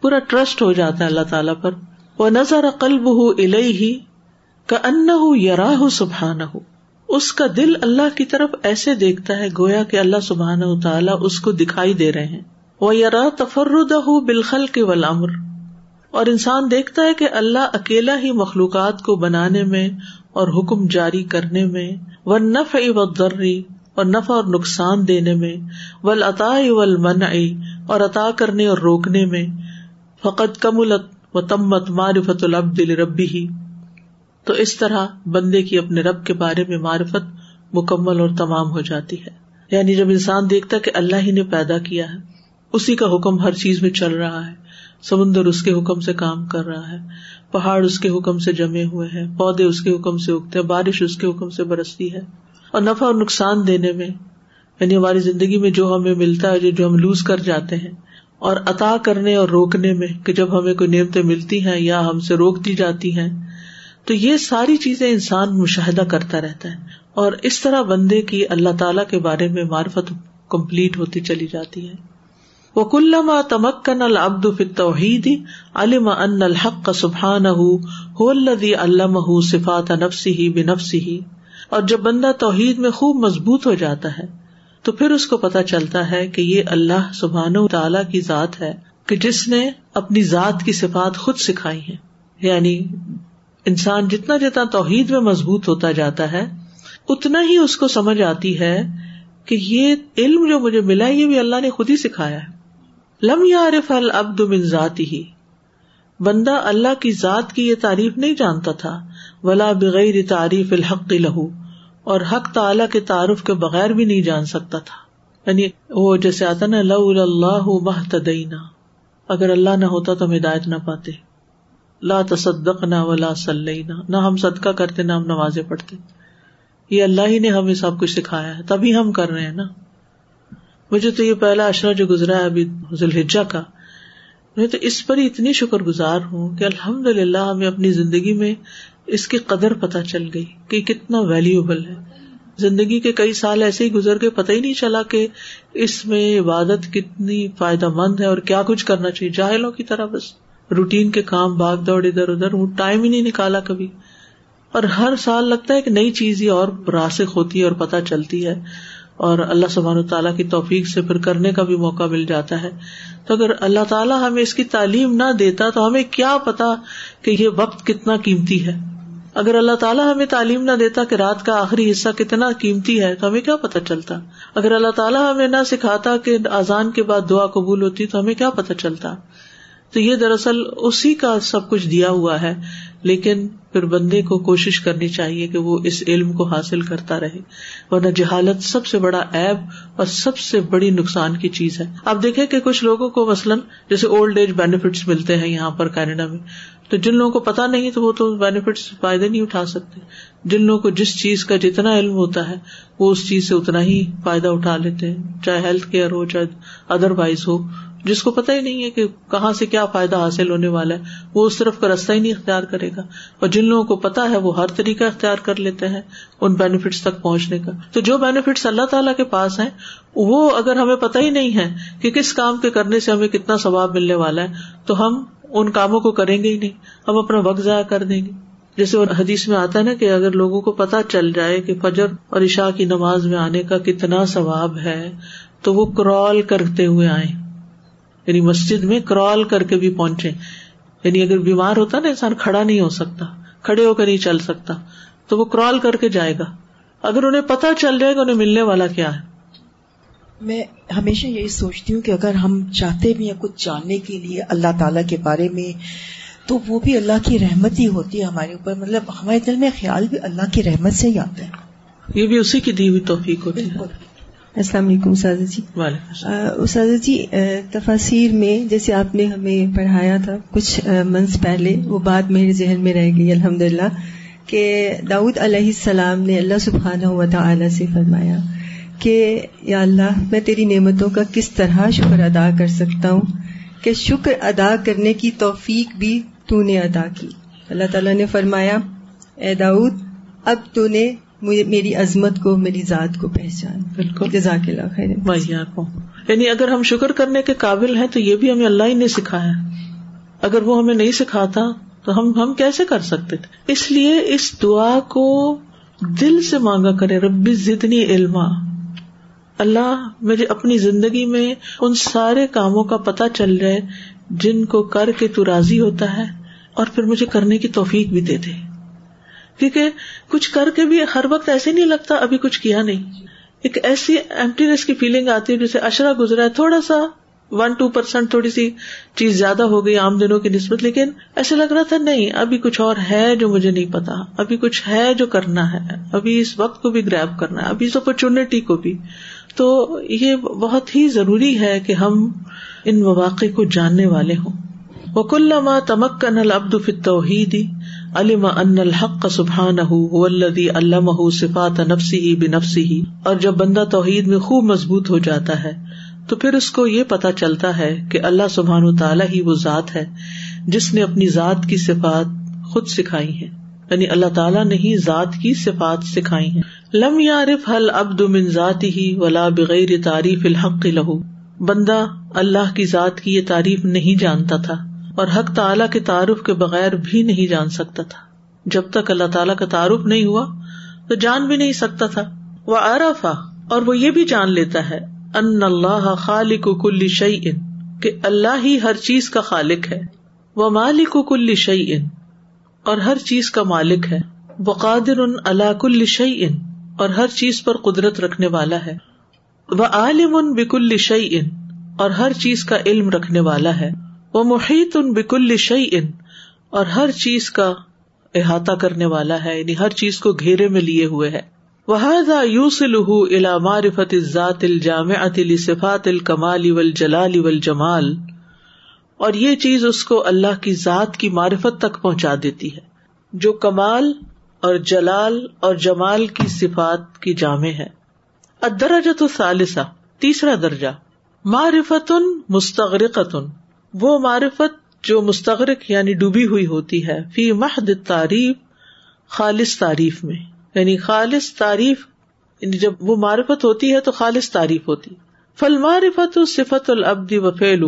پورا ٹرسٹ ہو جاتا ہے اللہ تعالیٰ پر۔ وہ نظر قلب ہو ہی کا ان یراہ سبحان ہو اس کا دل اللہ کی طرف ایسے دیکھتا ہے، گویا کہ اللہ سبحان تعالیٰ اس کو دکھائی دے رہے ہیں۔ وہ یرا تفرد ہو بالخل کے ولامر اور انسان دیکھتا ہے کہ اللہ اکیلا ہی مخلوقات کو بنانے میں اور حکم جاری کرنے میں و نف و درری اور نفع اور نقصان دینے میں ول عطا ول منعی اور عطا کرنے اور روکنے میں۔ فقط کملت و تمت معرفت العبد ربی ہی تو اس طرح بندے کی اپنے رب کے بارے میں معرفت مکمل اور تمام ہو جاتی ہے۔ یعنی جب انسان دیکھتا کہ اللہ ہی نے پیدا کیا ہے اسی کا حکم ہر چیز میں چل رہا ہے۔ سمندر اس کے حکم سے کام کر رہا ہے۔ پہاڑ اس کے حکم سے جمے ہوئے ہیں۔ پودے اس کے حکم سے اگتے ہیں۔ بارش اس کے حکم سے برستی ہے۔ اور نفع اور نقصان دینے میں یعنی ہماری زندگی میں جو ہمیں ملتا ہے، جو ہم لوز کر جاتے ہیں، اور عطا کرنے اور روکنے میں کہ جب ہمیں کوئی نعمتیں ملتی ہیں یا ہم سے روک دی جاتی ہیں، تو یہ ساری چیزیں انسان مشاہدہ کرتا رہتا ہے۔ اور اس طرح بندے کی اللہ تعالی کے بارے میں معرفت کمپلیٹ ہوتی چلی جاتی ہے۔ وہ کلما تمکن العبد فی علم ان الحق سبحانہ، هو الذي علمه صفات نفسه بنفسه اور جب بندہ توحید میں خوب مضبوط ہو جاتا ہے، تو پھر اس کو پتا چلتا ہے کہ یہ اللہ سبحانہ تعالی کی ذات ہے، کہ جس نے اپنی ذات کی صفات خود سکھائی ہیں۔ یعنی انسان جتنا جتنا توحید میں مضبوط ہوتا جاتا ہے، اتنا ہی اس کو سمجھ آتی ہے کہ یہ علم جو مجھے ملا یہ بھی اللہ نے خود ہی سکھایا ہے۔ لم یارف العبد من ذاتی ہی بندہ اللہ کی ذات کی یہ تعریف نہیں جانتا تھا، ولا بغیر تعریف الحق لہو اور حق تعالی کے تعارف کے بغیر بھی نہیں جان سکتا تھا۔ یعنی وہ جیسے آتا نا اللہ محتدینا اگر اللہ نہ ہوتا تو ہم ہدایت نہ پاتے۔ لا تصدق نہ ولا سلینا نہ ہم صدقہ کرتے، نہ ہم نمازیں پڑھتے۔ یہ اللہ ہی نے ہمیں سب کچھ سکھایا ہے، تبھی ہم کر رہے ہیں نا۔ مجھے تو یہ پہلا اشرا جو گزرا ہے ابھی ذوالحجہ کا، میں تو اس پر ہی اتنی شکر گزار ہوں کہ الحمد للہ ہمیں اپنی زندگی میں اس کی قدر پتہ چل گئی کہ کتنا ویلیوبل ہے۔ زندگی کے کئی سال ایسے ہی گزر گئے پتہ ہی نہیں چلا کہ اس میں عبادت کتنی فائدہ مند ہے اور کیا کچھ کرنا چاہیے۔ جاہلوں کی طرح بس روٹین کے کام، بھاگ دوڑ ادھر ادھر، وہ ٹائم ہی نہیں نکالا کبھی۔ اور ہر سال لگتا ہے کہ نئی چیز ہی اور راسک ہوتی ہے اور پتہ چلتی ہے۔ اور اللہ سبحان تعالیٰ کی توفیق سے پھر کرنے کا بھی موقع مل جاتا ہے۔ تو اگر اللہ تعالیٰ ہمیں اس کی تعلیم نہ دیتا تو ہمیں کیا پتا کہ یہ وقت کتنا قیمتی ہے۔ اگر اللہ تعالیٰ ہمیں تعلیم نہ دیتا کہ رات کا آخری حصہ کتنا قیمتی ہے تو ہمیں کیا پتا چلتا۔ اگر اللہ تعالیٰ ہمیں نہ سکھاتا کہ آزان کے بعد دعا قبول ہوتی تو ہمیں کیا پتا چلتا۔ تو یہ دراصل اسی کا سب کچھ دیا ہوا ہے۔ لیکن پھر بندے کو کوشش کرنی چاہیے کہ وہ اس علم کو حاصل کرتا رہے، ورنہ جہالت سب سے بڑا ایب اور سب سے بڑی نقصان کی چیز ہے۔ آپ دیکھیں کہ کچھ لوگوں کو مثلاً جیسے اولڈ ایج بینیفٹس ملتے ہیں یہاں پر کینیڈا میں، تو جن لوگوں کو پتا نہیں تو وہ تو بینیفٹس فائدے نہیں اٹھا سکتے۔ جن لوگوں کو جس چیز کا جتنا علم ہوتا ہے، وہ اس چیز سے اتنا ہی فائدہ اٹھا لیتے ہیں، چاہے ہیلتھ کیئر ہو، چاہے ادر وائز ہو۔ جس کو پتا ہی نہیں ہے کہ کہاں سے کیا فائدہ حاصل ہونے والا ہے، وہ اس طرف کا رستہ ہی نہیں اختیار کرے گا۔ اور جن لوگوں کو پتا ہے، وہ ہر طریقہ اختیار کر لیتے ہیں ان بینیفٹس تک پہنچنے کا۔ تو جو بینیفٹس اللہ تعالیٰ کے پاس ہیں، وہ اگر ہمیں پتا ہی نہیں ہے کہ کس کام کے کرنے سے ہمیں کتنا ثواب ملنے والا ہے، تو ہم ان کاموں کو کریں گے ہی نہیں۔ ہم اپنا وقت ضائع کر دیں گے۔ جیسے حدیث میں آتا ہے نا کہ اگر لوگوں کو پتا چل جائے کہ فجر اور عشاء کی نماز میں آنے کا کتنا ثواب ہے، تو وہ کرال کرتے ہوئے آئے یعنی مسجد میں کرال کر کے بھی پہنچے۔ یعنی اگر بیمار ہوتا نا انسان کھڑا نہیں ہو سکتا کھڑے ہو کر نہیں چل سکتا تو وہ کرال کر کے جائے گا۔ اگر انہیں پتا چل جائے گا انہیں ملنے والا کیا ہے۔ میں ہمیشہ یہی سوچتی ہوں کہ اگر ہم چاہتے بھی ہیں کچھ جاننے کے لیے اللہ تعالی کے بارے میں تو وہ بھی اللہ کی رحمت ہی ہوتی ہے ہمارے اوپر۔ مطلب ہمارے دل میں خیال بھی اللہ کی رحمت سے ہی آتا ہے۔ یہ بھی اسی کی دی ہوئی توفیق ہوتی ہے۔ السلام علیکم اساتذہ جی۔ اساتذہ جی تفاصیر میں جیسے آپ نے ہمیں پڑھایا تھا کچھ منتھ پہلے وہ بات میرے ذہن میں رہ گئی الحمد للہ کہ داود علیہ السلام نے اللہ سبحانہ و تعالی سے فرمایا کہ یا اللہ میں تیری نعمتوں کا کس طرح شکر ادا کر سکتا ہوں؟ کہ شکر ادا کرنے کی توفیق بھی تو نے ادا کی۔ اللہ تعالیٰ نے فرمایا اے داود اب تو نے میری عظمت کو میری ذات کو پہچان۔ بالکل۔ جزاک اللہ خیر۔ کو۔ یعنی اگر ہم شکر کرنے کے قابل ہیں تو یہ بھی ہمیں اللہ ہی نے سکھایا اگر وہ ہمیں نہیں سکھاتا تو ہم ہم کیسے کر سکتے تھے؟ اس لیے اس دعا کو دل سے مانگا کرے۔ ربی زدنی علما۔ اللہ مجھے اپنی زندگی میں ان سارے کاموں کا پتا چل جائے جن کو کر کے تو راضی ہوتا ہے اور پھر مجھے کرنے کی توفیق بھی دے دے۔ کیونکہ کچھ کر کے بھی ہر وقت ایسے نہیں لگتا ابھی کچھ کیا نہیں۔ ایک ایسی ایمٹینس کی فیلنگ آتی ہے جیسے اشرا گزرا ہے، تھوڑا سا ون ٹو پرسینٹ تھوڑی سی چیز زیادہ ہو گئی عام دنوں کی نسبت، لیکن ایسے لگ رہا تھا، نہیں، ابھی کچھ اور ہے جو مجھے نہیں پتا۔ ابھی کچھ ہے جو کرنا ہے۔ ابھی اس وقت کو بھی گریب کرنا ہے۔ ابھی اس اپرچونٹی کو بھی۔ تو یہ بہت ہی ضروری ہے کہ ہم ان مواقع کو جاننے والے ہوں۔ وکل تمکن العبد فی التوحید، علم ان الحق سبحان علمہ صفات نفسی بنفسی اور جب بندہ توحید میں خوب مضبوط ہو جاتا ہے، تو پھر اس کو یہ پتا چلتا ہے کہ اللہ سبحان تعالیٰ ہی وہ ذات ہے جس نے اپنی ذات کی صفات خود سکھائی ہے یعنی اللہ تعالیٰ نے ہی ذات کی صفات سکھائی ہیں۔ لم یارف حل ابد من ذاتی ہی ولا بغیر تعریف الحق لہو بندہ اللہ کی ذات کی یہ تعریف نہیں جانتا تھا۔ اور حق تعلیٰ کے تعارف کے بغیر بھی نہیں جان سکتا تھا۔ جب تک اللہ تعالیٰ کا تعارف نہیں ہوا، تو جان بھی نہیں سکتا تھا۔ وہ آرافا اور وہ یہ بھی جان لیتا ہے ان اللہ خالق کل شعی ان کہ اللہ ہی ہر چیز کا خالق ہے۔ وہ مالک کل شعی ان اور ہر چیز کا مالک ہے۔ بقادر ان اللہ کل شعی ان اور ہر چیز پر قدرت رکھنے والا ہے۔ وہ عالم ان بکل شعی ان اور ہر چیز کا علم رکھنے والا ہے۔ وہ محیط ان بکل شعی ان اور ہر چیز کا احاطہ کرنے والا ہے یعنی ہر چیز کو گھیرے میں لیے ہوئے ہے۔ وہ یوس الح الا معرفت ذات الجام عطل صفات الکمال اول جلال اول جمال اور یہ چیز اس کو اللہ کی ذات کی معرفت تک پہنچا دیتی ہے۔ جو کمال اور جلال اور جمال کی صفات کی جامع ہے۔ ادرجت تو ثالثہ تیسرا درجہ۔ معرفت مستغرقت وہ معرفت جو مستغرق یعنی ڈوبی ہوئی ہوتی ہے، فی محد تعریف، خالص تعریف میں۔ یعنی خالص تعریف یعنی جب وہ معرفت ہوتی ہے تو خالص تعریف ہوتی۔ فل معرفت صفت العبدی و فیل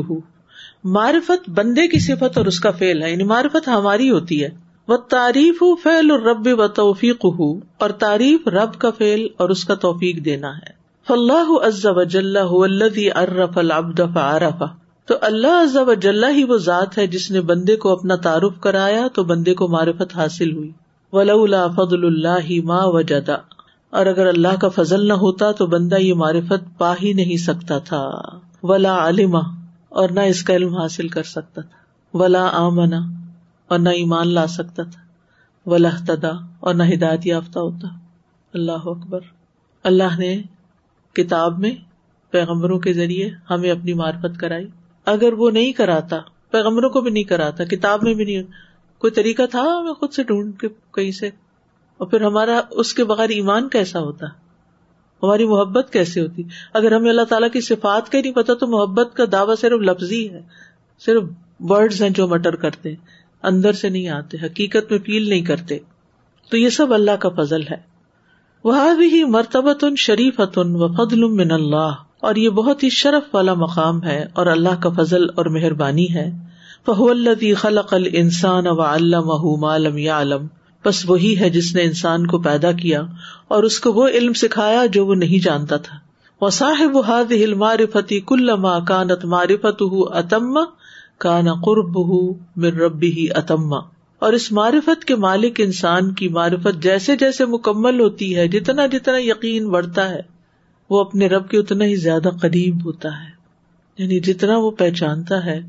معرفت بندے کی صفت اور اس کا فیل ہے۔ یعنی معرفت ہماری ہوتی ہے۔ وہ تعریف فیل رب و توفیق ہُو اور تعریف رب کا فیل اور اس کا توفیق دینا ہے۔ فلاح عز و جل الذي عرف العبد فعرف تو اللہ عز و جل ہی وہ ذات ہے جس نے بندے کو اپنا تعارف کرایا تو بندے کو معرفت حاصل ہوئی۔ ولا فضل اللہ ما وجدا اور اگر اللہ کا فضل نہ ہوتا تو بندہ یہ معرفت پا ہی نہیں سکتا تھا۔ ولا علما اور نہ اس کا علم حاصل کر سکتا تھا۔ ولا آمنا اور نہ ایمان لا سکتا تھا۔ ولا تدا اور نہ ہدایت یافتہ ہوتا۔ اللہ اکبر۔ اللہ نے کتاب میں پیغمبروں کے ذریعے ہمیں اپنی معرفت کرائی۔ اگر وہ نہیں کراتا، پیغمبروں کو بھی نہیں کراتا، کتاب میں بھی نہیں، کوئی طریقہ تھا ہمیں خود سے ڈھونڈ کے کہیں سے؟ اور پھر ہمارا اس کے بغیر ایمان کیسا ہوتا؟ ہماری محبت کیسے ہوتی؟ اگر ہمیں اللہ تعالیٰ کی صفات کا ہی نہیں پتا تو محبت کا دعویٰ صرف لفظی ہے، صرف ورڈز ہیں جو مٹر کرتے اندر سے نہیں آتے، حقیقت میں فیل نہیں کرتے۔ تو یہ سب اللہ کا فضل ہے۔ وہ بھی مرتبت ان شریفت و فضل من اللہ اور یہ بہت ہی شرف والا مقام ہے اور اللہ کا فضل اور مہربانی ہے۔ فہو الدی خلق السان و علم عالم یا علم بس وہی ہے جس نے انسان کو پیدا کیا اور اس کو وہ علم سکھایا جو وہ نہیں جانتا تھا۔ وہ صاحب حاد معرفتی کل ما کانت معرفت اتم کانا قرب مر ربی ہی اتما اور اس معرفت کے مالک انسان کی معرفت جیسے جیسے مکمل ہوتی ہے، جتنا جتنا یقین بڑھتا ہے۔ وہ اپنے رب کے اتنا ہی زیادہ قریب ہوتا ہے۔ یعنی جتنا وہ پہچانتا ہے،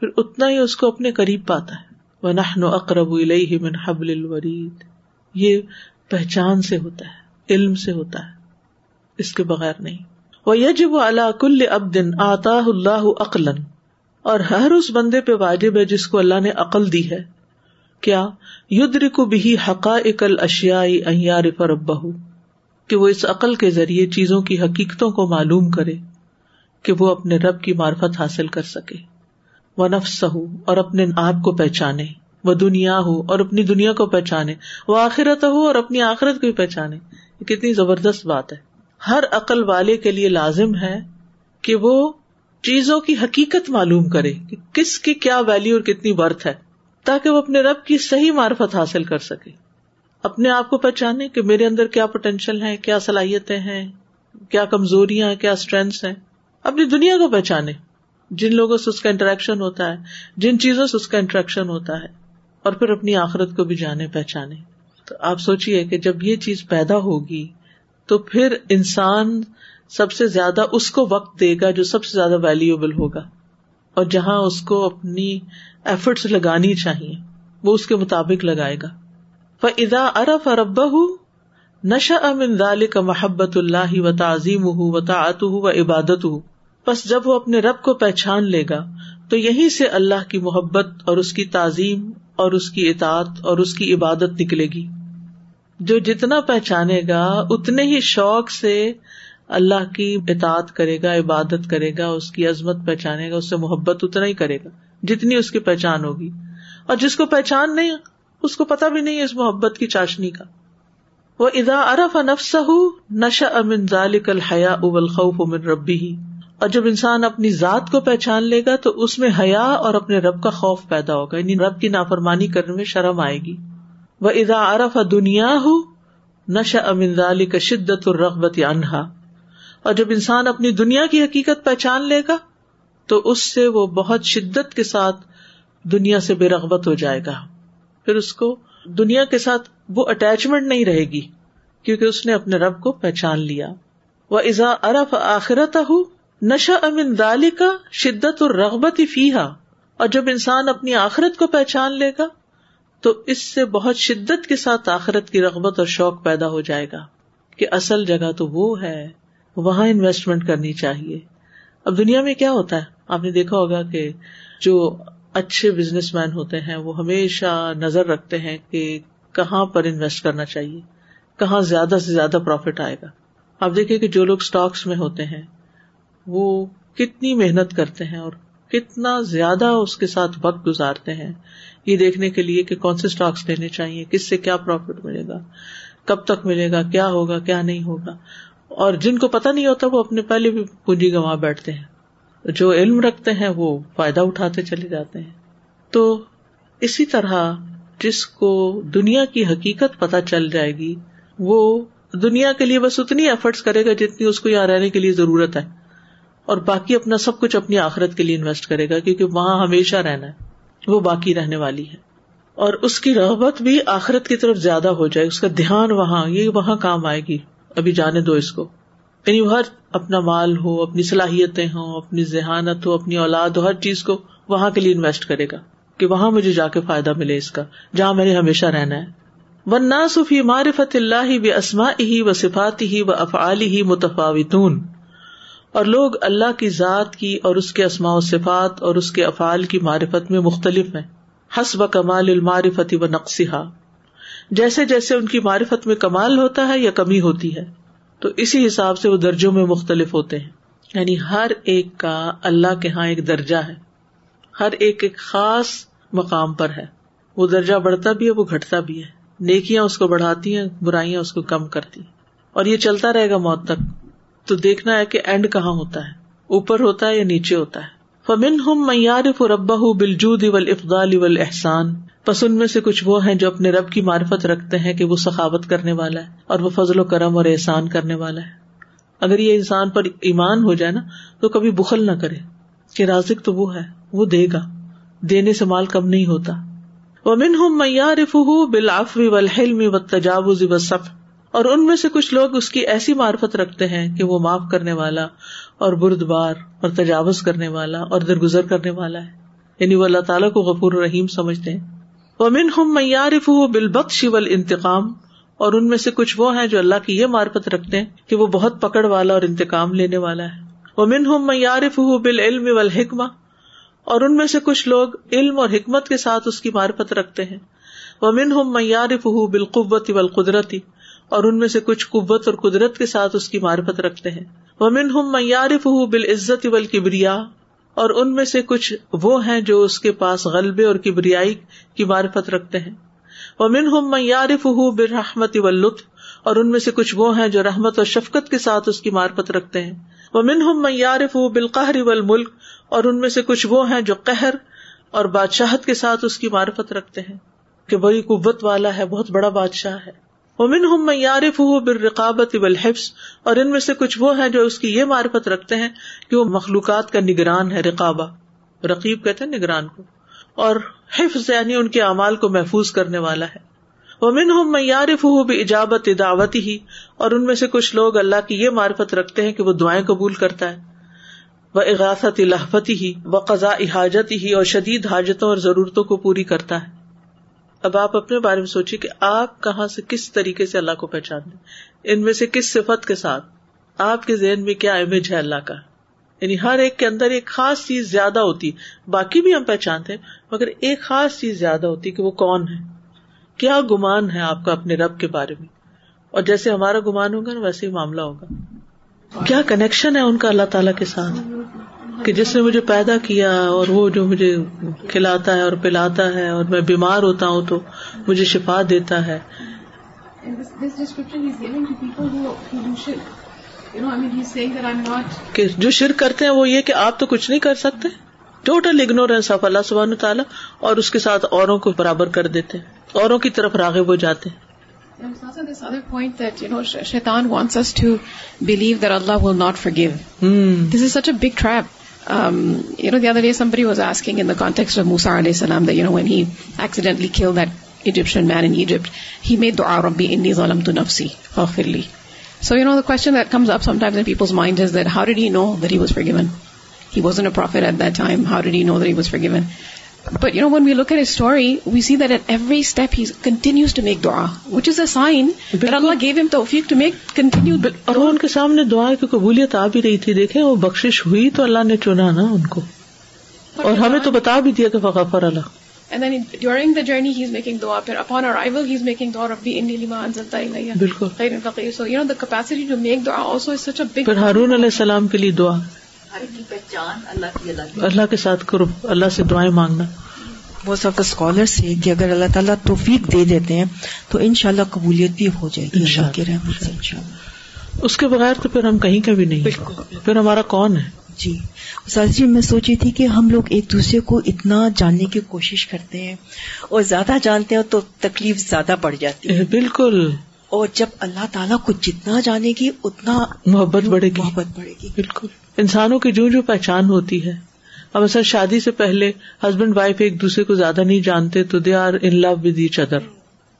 پھر اتنا ہی اس کو اپنے قریب پاتا ہے۔ وہ نہ اقرب من حبل الورید یہ پہچان سے ہوتا ہے، علم سے ہوتا ہے۔ اس کے بغیر نہیں۔ وہ یجب اللہ کل اب دن آتا اللہ عقلن اور ہر اس بندے پہ واجب ہے جس کو اللہ نے عقل دی ہے۔ کیا؟ یدر کو بھی حقائق الاشیائی ایار فربہ کہ وہ اس عقل کے ذریعے چیزوں کی حقیقتوں کو معلوم کرے کہ وہ اپنے رب کی معرفت حاصل کر سکے۔ وہ نفس ہو اور اپنے آپ کو پہچانے۔ وہ دنیا ہو اور اپنی دنیا کو پہچانے۔ وہ آخرت ہو اور اپنی آخرت کو بھی پہچانے۔ یہ کتنی زبردست بات ہے۔ ہر عقل والے کے لیے لازم ہے کہ وہ چیزوں کی حقیقت معلوم کرے کہ کس کی کیا ویلو اور کتنی برتھ ہے، تاکہ وہ اپنے رب کی صحیح معرفت حاصل کر سکے۔ اپنے آپ کو پہچانے کہ میرے اندر کیا پوٹینشیل ہے کیا صلاحیتیں ہیں، کیا کمزوریاں ہیں کیا اسٹرینتھس ہیں۔ اپنی دنیا کو پہچانے۔ جن لوگوں سے اس کا انٹریکشن ہوتا ہے، جن چیزوں سے اس کا انٹریکشن ہوتا ہے۔ اور پھر اپنی آخرت کو بھی جانے، پہچانے۔ تو آپ سوچیے کہ جب یہ چیز پیدا ہوگی، تو پھر انسان سب سے زیادہ اس کو وقت دے گا جو سب سے زیادہ ویلوبل ہوگا۔ اور جہاں اس کو اپنی ایفرٹس لگانی چاہیے، وہ اس کے مطابق لگائے گا۔ ادا ارف ارب نشا امن دال کا محبت اللہ و تعظیم ہُو و تعت و عبادت ہُو بس جب وہ اپنے رب کو پہچان لے گا، تو یہیں سے اللہ کی محبت اور اس کی تعظیم اور اس کی اطاعت اور اس کی عبادت نکلے گی۔ جو جتنا پہچانے گا، اتنے ہی شوق سے اللہ کی اطاعت کرے گا، عبادت کرے گا، اس کی عظمت پہچانے گا، اس سے محبت اتنا ہی کرے گا، جتنی اس کی پہچان ہوگی۔ اور جس کو پہچان نہیں اس کو پتا بھی نہیں اس محبت کی چاشنی کا۔ وہ ادا ارف نفس نشا امن ذالک الحیا ابل خوف امن ربی ہی اور جب انسان اپنی ذات کو پہچان لے گا تو اس میں حیا اور اپنے رب کا خوف پیدا ہوگا یعنی رب کی نافرمانی کرنے میں شرم آئے گی۔ وہ ادا ارف دنیا ہو نشا امن ذالک شدت الرغبت انہا اور جب انسان اپنی دنیا کی حقیقت پہچان لے گا تو اس سے وہ بہت شدت کے ساتھ دنیا سے بے رغبت ہو جائے گا۔ پھر اس کو دنیا کے ساتھ وہ اٹیچمنٹ نہیں رہے گی، کیونکہ اس نے اپنے رب کو پہچان لیا۔ وہ ازا ارف آخرت نشا امن دالی کا شدت اور رغبت فی اور جب انسان اپنی آخرت کو پہچان لے گا، تو اس سے بہت شدت کے ساتھ آخرت کی رغبت اور شوق پیدا ہو جائے گا کہ اصل جگہ تو وہ ہے، وہاں انویسٹمنٹ کرنی چاہیے۔ اب دنیا میں کیا ہوتا ہے؟ آپ نے دیکھا ہوگا کہ جو اچھے بزنس مین ہوتے ہیں، وہ ہمیشہ نظر رکھتے ہیں کہ کہاں پر انویسٹ کرنا چاہیے، کہاں زیادہ سے زیادہ پروفیٹ آئے گا۔ آپ دیکھیں کہ جو لوگ اسٹاکس میں ہوتے ہیں، وہ کتنی محنت کرتے ہیں اور کتنا زیادہ اس کے ساتھ وقت گزارتے ہیں۔ یہ دیکھنے کے لیے کہ کون سے اسٹاکس لینے چاہیے، کس سے کیا پروفیٹ ملے گا، کب تک ملے گا، کیا ہوگا، کیا نہیں ہوگا۔ اور جن کو پتا نہیں ہوتا، وہ اپنے پہلے بھی پونجی گنوا بیٹھتے ہیں۔ جو علم رکھتے ہیں وہ فائدہ اٹھاتے چلے جاتے ہیں۔ تو اسی طرح جس کو دنیا کی حقیقت پتہ چل جائے گی، وہ دنیا کے لیے بس اتنی ایفرٹس کرے گا جتنی اس کو یہاں رہنے کے لیے ضرورت ہے۔ اور باقی اپنا سب کچھ اپنی آخرت کے لیے انویسٹ کرے گا، کیونکہ وہاں ہمیشہ رہنا ہے۔ وہ باقی رہنے والی ہے۔ اور اس کی رغبت بھی آخرت کی طرف زیادہ ہو جائے، اس کا دھیان وہاں، یہ وہاں کام آئے گی۔ ابھی جانے دو اس کو۔ یعنی ہر اپنا مال ہو، اپنی صلاحیتیں ہوں، اپنی ذہانت ہو، اپنی اولاد ہو، ہر چیز کو وہاں کے لیے انویسٹ کرے گا کہ وہاں مجھے جا کے فائدہ ملے اس کا، جہاں میں نے ہمیشہ رہنا ہے۔ ورنہ صفی معرفت اللہ ہی اسما ہی و صفات ہی و افعال ہی متفاوتون۔ اور لوگ اللہ کی ذات کی اور اس کے اسماء و صفات اور اس کے افعال کی معرفت میں مختلف ہیں۔ حسب کمال المعرفت و نقصہ جیسے جیسے ان کی معرفت میں کمال ہوتا ہے یا کمی ہوتی ہے۔ تو اسی حساب سے وہ درجوں میں مختلف ہوتے ہیں۔ یعنی ہر ایک کا اللہ کے ہاں ایک درجہ ہے۔ ہر ایک ایک خاص مقام پر ہے۔ وہ درجہ بڑھتا بھی ہے، وہ گھٹتا بھی ہے۔ نیکیاں اس کو بڑھاتی ہیں، برائیاں اس کو کم کرتی ہیں۔ اور یہ چلتا رہے گا موت تک۔ تو دیکھنا ہے کہ اینڈ کہاں ہوتا ہے۔ اوپر ہوتا ہے یا نیچے ہوتا ہے۔ فمن ہم میارف ربا بلجود اول افغال اول احسان پس ان میں سے کچھ وہ ہیں جو اپنے رب کی معرفت رکھتے ہیں کہ وہ سخاوت کرنے والا ہے اور وہ فضل و کرم اور احسان کرنے والا ہے۔ اگر یہ انسان پر ایمان ہو جائے نا، تو کبھی بخل نہ کرے کہ رازق تو وہ ہے، وہ دے گا۔ دینے سے مال کم نہیں ہوتا۔ وہ من ہوں میارف بلاف و و تجاوز و اور ان میں سے کچھ لوگ اس کی ایسی معرفت رکھتے ہیں کہ وہ معاف کرنے والا اور بردبار اور تجاوز کرنے والا اور درگزر کرنے والا ہے۔ یعنی وہ اللہ تعالیٰ کو غفور رحیم سمجھتے ہیں۔ وہ من ہوں میارف بالبخش و انتقام اور ان میں سے کچھ وہ ہیں جو اللہ کی یہ معرفت رکھتے ہیں کہ وہ بہت پکڑ والا اور انتقام لینے والا ہے۔ وہ من ہوں میارف بال علم و اور ان میں سے کچھ لوگ علم اور حکمت کے ساتھ اس کی معرفت رکھتے ہیں۔ وہ من ہوں میارف بالقوت و قدرتی اور ان میں سے کچھ قوت اور قدرت کے ساتھ اس کی معرفت رکھتے ہیں۔ وہ من ہوں میارف بال عزت ول کبریا اور ان میں سے کچھ وہ ہیں جو اس کے پاس غلبے اور کبریائی کی معرفت رکھتے ہیں۔ وہ من ہوں میارف برحمت و لطف اور ان میں سے کچھ وہ ہیں جو رحمت اور شفقت کے ساتھ اس کی معرفت رکھتے ہیں۔ وہ من ہوں میارف و ملک اور ان میں سے کچھ وہ ہیں جو قہر اور بادشاہت کے ساتھ اس کی معرفت رکھتے ہیں۔ کہ بڑی قوت والا ہے، بہت بڑا بادشاہ ہے۔ وہ من ہوں میارف ہوں بالرقابت والحفظ، اور ان میں سے کچھ وہ ہیں جو اس کی یہ معرفت رکھتے ہیں کہ وہ مخلوقات کا نگران ہے، رقابہ، رقیب کہتے ہیں نگران کو، اور حفظ یعنی ان کے اعمال کو محفوظ کرنے والا ہے۔ وہ من ہوں میارف ہوں بھی ایجابت دعوت ہی اور ان میں سے کچھ لوگ اللہ کی یہ معرفت رکھتے ہیں کہ وہ دعائیں قبول کرتا ہے۔ وہ اغاثت الحفتی ہی و قزا حاجت ہی اور شدید حاجتوں اور ضرورتوں کو پوری کرتا ہے۔ اب آپ اپنے بارے میں سوچیے کہ آپ کہاں سے کس طریقے سے اللہ کو پہچان دیں ان میں سے کس صفت کے ساتھ؟ آپ کے ذہن میں کیا امیج ہے اللہ کا؟ یعنی ہر ایک کے اندر ایک خاص چیز زیادہ ہوتی، باقی بھی ہم پہچانتے ہیں، مگر ایک خاص چیز زیادہ ہوتی کہ وہ کون ہے؟ کیا گمان ہے آپ کا اپنے رب کے بارے میں؟ اور جیسے ہمارا گمان ہوگا نا، ویسے ہی معاملہ ہوگا۔ کیا کنیکشن ہے ان کا اللہ تعالی کے ساتھ؟ کہ جس نے مجھے پیدا کیا اور وہ جو مجھے کھلاتا ہے اور پلاتا ہے اور میں بیمار ہوتا ہوں تو مجھے شفا دیتا ہے کہ جو شرک کرتے ہیں وہ یہ کہ آپ تو کچھ نہیں کر سکتے ٹوٹل اگنورینس آف اللہ سبحان تعالیٰ اور اس کے ساتھ اوروں کو برابر کر دیتے اوروں کی طرف راغب ہو جاتے شیتان wants to believe that Allah will not forgive. Hmm. This is such a big trap. Um, you know, the other day somebody was asking in the context of Musa alayhi salam that, you know, when he accidentally killed that Egyptian man in Egypt, he made dua, Rabbi inni zalamtu nafsi, faghfirli. So, you know, the question that comes up sometimes in people's minds is that how did he know that he was forgiven? He wasn't a prophet at that time. How did he know that he was forgiven? سائنٹینیو ان کے سامنے دعا کی قبولیت آ بھی رہی تھی دیکھیں وہ بخش ہوئی تو اللہ نے چنا نا ان کو اور ہمیں تو بتا بھی دیا کہ فقافر اللہ and during the journey has making دعا پھر اپن ارائیویلان چلتا ہی نہیں بالکل ہرون علیہ السلام کے لیے دعا اللہ کے ساتھ کرو اللہ سے دعائیں مانگنا۔ بہت سب اسکالر سے کہ اگر اللہ تعالیٰ توفیق دے دیتے ہیں تو ان شاء اللہ قبولیت بھی ہو جائے گی اللہ رحمت سے اس کے بغیر تو پھر ہم کہیں کا بھی نہیں پھر ہمارا کون ہے؟ جی۔ استاد جی میں سوچی تھی کہ ہم لوگ ایک دوسرے کو اتنا جاننے کی کوشش کرتے ہیں اور زیادہ جانتے ہیں تو تکلیف زیادہ بڑھ جاتی ہے۔ بالکل۔ اور جب اللہ تعالیٰ کو جتنا جانے گی اتنا محبت بڑھے گی۔ محبت بڑھے گی۔ بالکل۔ انسانوں کی جو جو پہچان ہوتی ہے اب اصل شادی سے پہلے ہسبینڈ وائف ایک دوسرے کو زیادہ نہیں جانتے تو they are in love with each other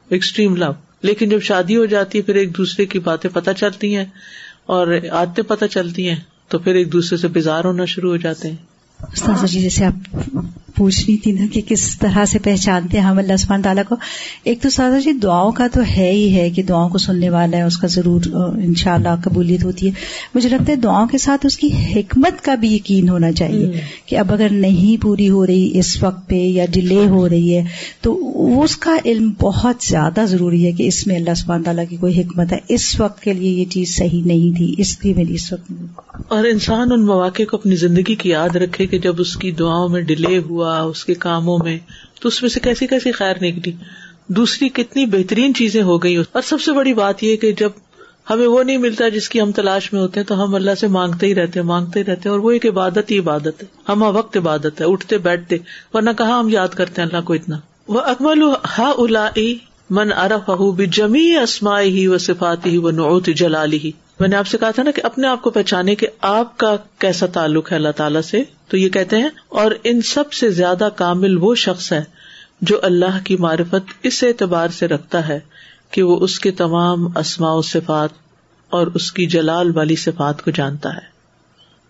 extreme love لیکن جب شادی ہو جاتی ہے پھر ایک دوسرے کی باتیں پتہ چلتی ہیں اور عادتیں پتہ چلتی ہیں تو پھر ایک دوسرے سے بیزار ہونا شروع ہو جاتے ہیں۔ جی جیسے آپ پوچھنی تھی نا کہ کس طرح سے پہچانتے ہیں ہم اللہ سبحانہ تعالیٰ کو۔ ایک تو سادہ جی دعاؤں کا تو ہے ہی ہے کہ دعاؤں کو سننے والا ہے اس کا ضرور انشاءاللہ قبولیت ہوتی ہے۔ مجھے لگتا ہے دعاؤں کے ساتھ اس کی حکمت کا بھی یقین ہونا چاہیے کہ اب اگر نہیں پوری ہو رہی اس وقت پہ یا ڈیلے ہو رہی ہے تو اس کا علم بہت زیادہ ضروری ہے کہ اس میں اللہ سبحانہ تعالیٰ کی کوئی حکمت ہے۔ اس وقت کے لیے یہ چیز صحیح نہیں تھی اس لیے میری اس وقت اور انسان ان مواقع کو اپنی زندگی کی یاد رکھے کہ جب اس کی دعاؤں میں ڈیلے ہوا اس کے کاموں میں، تو اس میں سے کیسی کیسی خیر نکلی؟ دوسری کتنی بہترین چیزیں ہو گئی۔ اور سب سے بڑی بات یہ کہ جب ہمیں وہ نہیں ملتا جس کی ہم تلاش میں ہوتے ہیں، تو ہم اللہ سے مانگتے ہی رہتے ہیں، مانگتے ہی رہتے ہیں، اور وہ ایک عبادت ہی عبادت ہے۔ ہم وقت عبادت ہے، اٹھتے، بیٹھتے، ورنہ کہاں ہم یاد کرتے ہیں اللہ کو اتنا؟ وہ اکمل ہا الا من ارف جمی اسمائی ہی و صفاتی ہی و نعت جلالی ہی میں نے آپ سے کہا تھا نا کہ اپنے آپ کو پہچانے کہ آپ کا کیسا تعلق ہے اللہ تعالیٰ سے، تو یہ کہتے ہیں، اور ان سب سے زیادہ کامل وہ شخص ہے جو اللہ کی معرفت اس اعتبار سے رکھتا ہے کہ وہ اس کے تمام اسماء و صفات اور اس کی جلال والی صفات کو جانتا ہے۔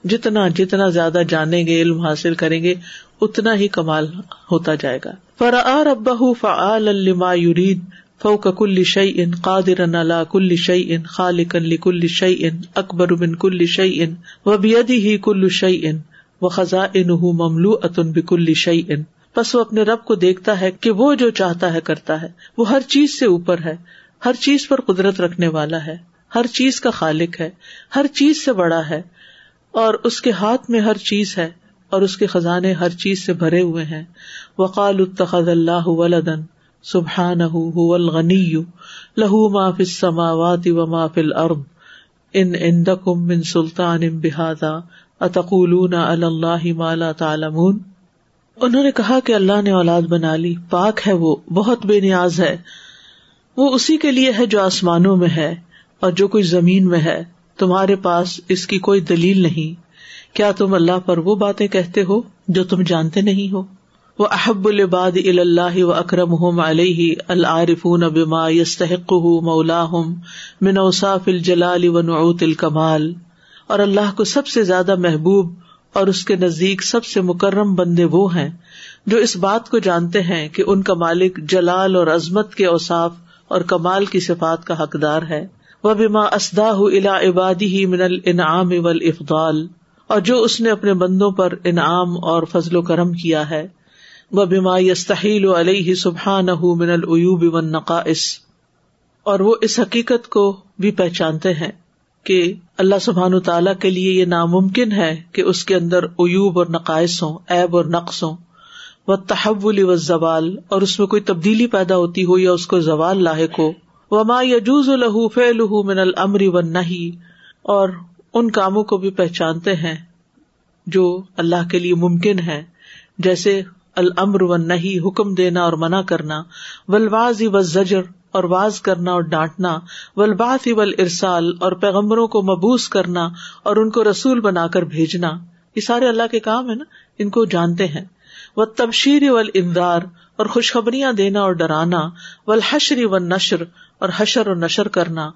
جتنا جتنا زیادہ جانیں گے، علم حاصل کریں گے، اتنا ہی کمال ہوتا جائے گا۔ فرآ ربہ فعال لما یرید فوق کل شعی ان قادر اللہ کل شعی ان خالق کل شعی ان اکبر بن کل شعی ان و بیدی ہی کل شعی ان و خزاں ان مملو اتن بکل شعی ان بس وہ اپنے رب کو دیکھتا ہے کہ وہ جو چاہتا ہے کرتا ہے وہ ہر چیز سے اوپر ہے ہر چیز پر قدرت رکھنے والا ہے ہر چیز کا خالق ہے ہر چیز سے بڑا ہے اور اس کے ہاتھ میں ہر چیز ہے اور اس کے خزانے ہر چیز سے بھرے ہوئے ہیں وقال اتخذ اللہ ولدن سبحان الغنی لہو ما فی السماوات و ما فی الارض. ان عندکم من سلطان بہذا اتقولون علی اللہ ما لا تعلمون. انہوں نے کہا کہ اللہ نے اولاد بنا لی، پاک ہے وہ، بہت بے نیاز ہے۔ وہ اسی کے لیے ہے جو آسمانوں میں ہے اور جو کچھ زمین میں ہے۔ تمہارے پاس اس کی کوئی دلیل نہیں۔ کیا تم اللہ پر وہ باتیں کہتے ہو جو تم جانتے نہیں ہو؟ وہ احب الباد اللہ و اکرم ہم علیہ العارفون بما یستحق مولا من اوصاف الجلال و نعوت الکمال اور اللہ کو سب سے زیادہ محبوب اور اس کے نزدیک سب سے مکرم بندے وہ ہیں جو اس بات کو جانتے ہیں کہ ان کا مالک جلال اور عظمت کے اوصاف اور کمال کی صفات کا حقدار ہے۔ وہ بما اسدا الا عبادی ہی من الانعام والافضال اور جو اس نے اپنے بندوں پر انعام اور فضل و کرم کیا ہے۔ وہ بیما یستحیل علیہ سبحان من العیوب و نقائص اور وہ اس حقیقت کو بھی پہچانتے ہیں کہ اللہ سبحان تعالیٰ کے لیے یہ ناممکن ہے کہ اس کے اندر ایوب اور نقائص ہوں ایب اور نقص ہوں۔ وہ تحول و زوال اور اس میں کوئی تبدیلی پیدا ہوتی ہو یا اس کو زوال لاحق ہو۔ وہ ما یجوز الح فہ من المری و نہیں اور ان کاموں کو بھی پہچانتے ہیں جو اللہ کے لیے ممکن ہے جیسے المر و نہیں حکم دینا اور منع کرنا ولواز و زجر اور واز کرنا اور ڈانٹنا ولباس ول ارسال اور پیغمبروں کو مبوس کرنا اور ان کو رسول بنا کر بھیجنا، یہ سارے اللہ کے کام ہے نا، ان کو جانتے ہیں۔ وہ تبشیر ول اندار اور خوشخبریاں دینا اور ڈرانا ول حشری و نشر اور حشر اور نشر کرنا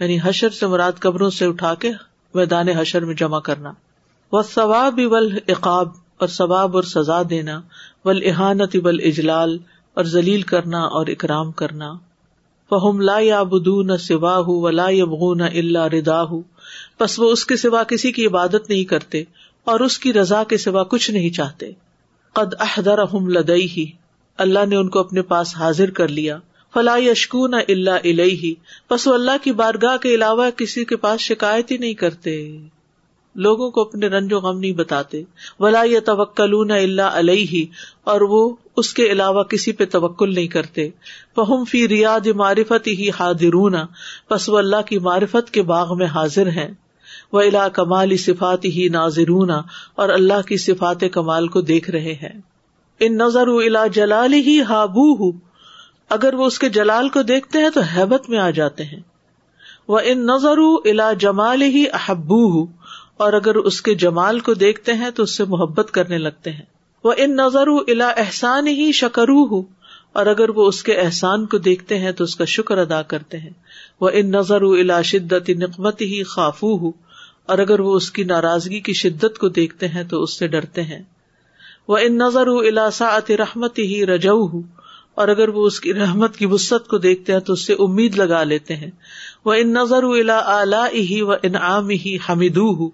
یعنی حشر سے مراد قبروں سے اٹھا کے میدان حشر میں جمع کرنا۔ وہ ثواب ول اقاب اور ثواب اور سزا دینا ول احانت ول اجلال اور ذلیل کرنا اور اکرام کرنا۔ فہم لا یا بدو نہ سوا ہُ و لا نہ اللہ ردا ہُ بس وہ اس کے سوا کسی کی عبادت نہیں کرتے، اور اس کی رضا کے سوا کچھ نہیں چاہتے۔ قد احدر لدئی ہی اللہ نے ان کو اپنے پاس حاضر کر لیا۔ فلا یشکو نہ اللہ علیہ بس وہ اللہ کی بارگاہ کے علاوہ کسی کے پاس شکایت ہی نہیں کرتے۔ لوگوں کو اپنے رنج و غم نہیں بتاتے۔ ولا یا توکل اللہ علیہ اور وہ اس کے علاوہ کسی پہ توکل نہیں کرتے۔ فہم فی ریاد معرفت ہی حاضرون بس وہ اللہ کی معرفت کے باغ میں حاضر ہیں۔ وہ الا کمال صفات ہی ناظرون، اور اللہ کی صفات کمال کو دیکھ رہے ہیں۔ ان نظر الا جلال ہی ہابو اگر وہ اس کے جلال کو دیکھتے ہیں تو حیبت میں آ جاتے ہیں۔ وہ ان نظر الا جمال ہی احبو اور اگر اس کے جمال کو دیکھتے ہیں تو اس سے محبت کرنے لگتے ہیں۔ وہ ان نظر الا احسان ہی شکرو ہوں اور اگر وہ اس کے احسان کو دیکھتے ہیں تو اس کا شکر ادا کرتے ہیں۔ وہ ان نظر الا شدت نقمت ہی خافو ہوں اور اگر وہ اس کی ناراضگی کی شدت کو دیکھتے ہیں تو اس سے ڈرتے ہیں۔ وہ ان نظر الا ساعت رحمت ہی رجو اور اگر وہ اس کی رحمت کی وسط کو دیکھتے ہیں تو اس سے امید لگا لیتے ہیں۔ وہ ان نظر الا اعلی ہی و انعام ہی حمیدو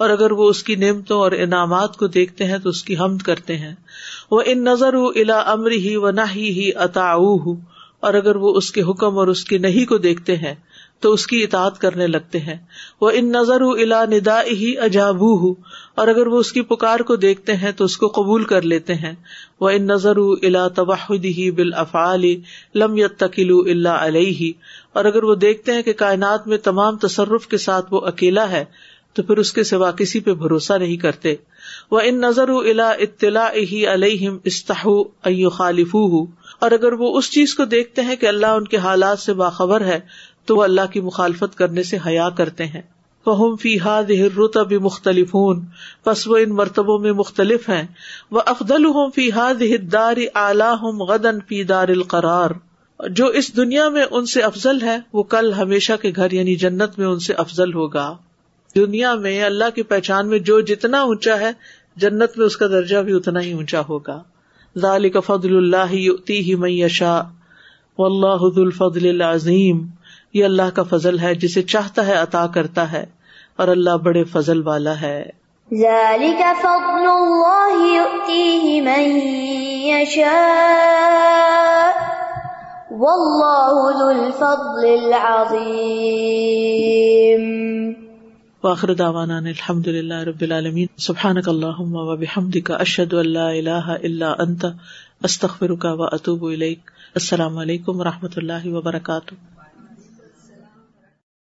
اور اگر وہ اس کی نعمتوں اور انعامات کو دیکھتے ہیں تو اس کی حمد کرتے ہیں۔ وہ ان نظر الا امر ہی و نہ ہی اتا اور اگر وہ اس کے حکم اور اس کی نہیں کو دیکھتے ہیں تو اس کی اطاعت کرنے لگتے ہیں۔ وہ ان نظر الا ندا ہی اجابو اور اگر وہ اس کی پکار کو دیکھتے ہیں تو اس کو قبول کر لیتے ہیں۔ وہ ان نظر الا تباہد ہی بال افعال لم تکیل اللہ علیہ اور اگر وہ دیکھتے ہیں کہ کائنات میں تمام تصرف کے ساتھ وہ اکیلا ہے تو پھر اس کے سوا کسی پہ بھروسہ نہیں کرتے۔ وہ ان نظر الا اطلاع ہی علیہم استاح خالف اور اگر وہ اس چیز کو دیکھتے ہیں کہ اللہ ان کے حالات سے باخبر ہے، تو وہ اللہ کی مخالفت کرنے سے حیا کرتے ہیں۔ فہم فی ہاد رتب مختلف بس وہ ان مرتبوں میں مختلف ہیں۔ وہ افدل ہوں فی ہاد دار اعلی ہوں غدن فی دار القرار۔ جو اس دنیا میں ان سے افضل ہے، وہ کل ہمیشہ کے گھر یعنی جنت میں ان سے افضل ہوگا۔ دنیا میں اللہ کی پہچان میں جو جتنا اونچا ہے، جنت میں اس کا درجہ بھی اتنا ہی اونچا ہوگا۔ ذالک فضل اللہ ہی من یشاء۔ واللہ ذو الفضل العظیم۔ یہ اللہ کا فضل ہے، جسے چاہتا ہے، عطا کرتا ہے۔ اور اللہ بڑے فضل والا ہے۔ ذلك فضل الله يؤتيه من يشاء والله ذو الفضل العظيم واخر دعوانا الحمد للہ رب العالمین. سبحانك اللهم وبحمدك اشهد ان لا الہ الا انت، استغفرک و واتوب الیک. السلام علیکم و رحمۃ اللہ وبرکاتہ.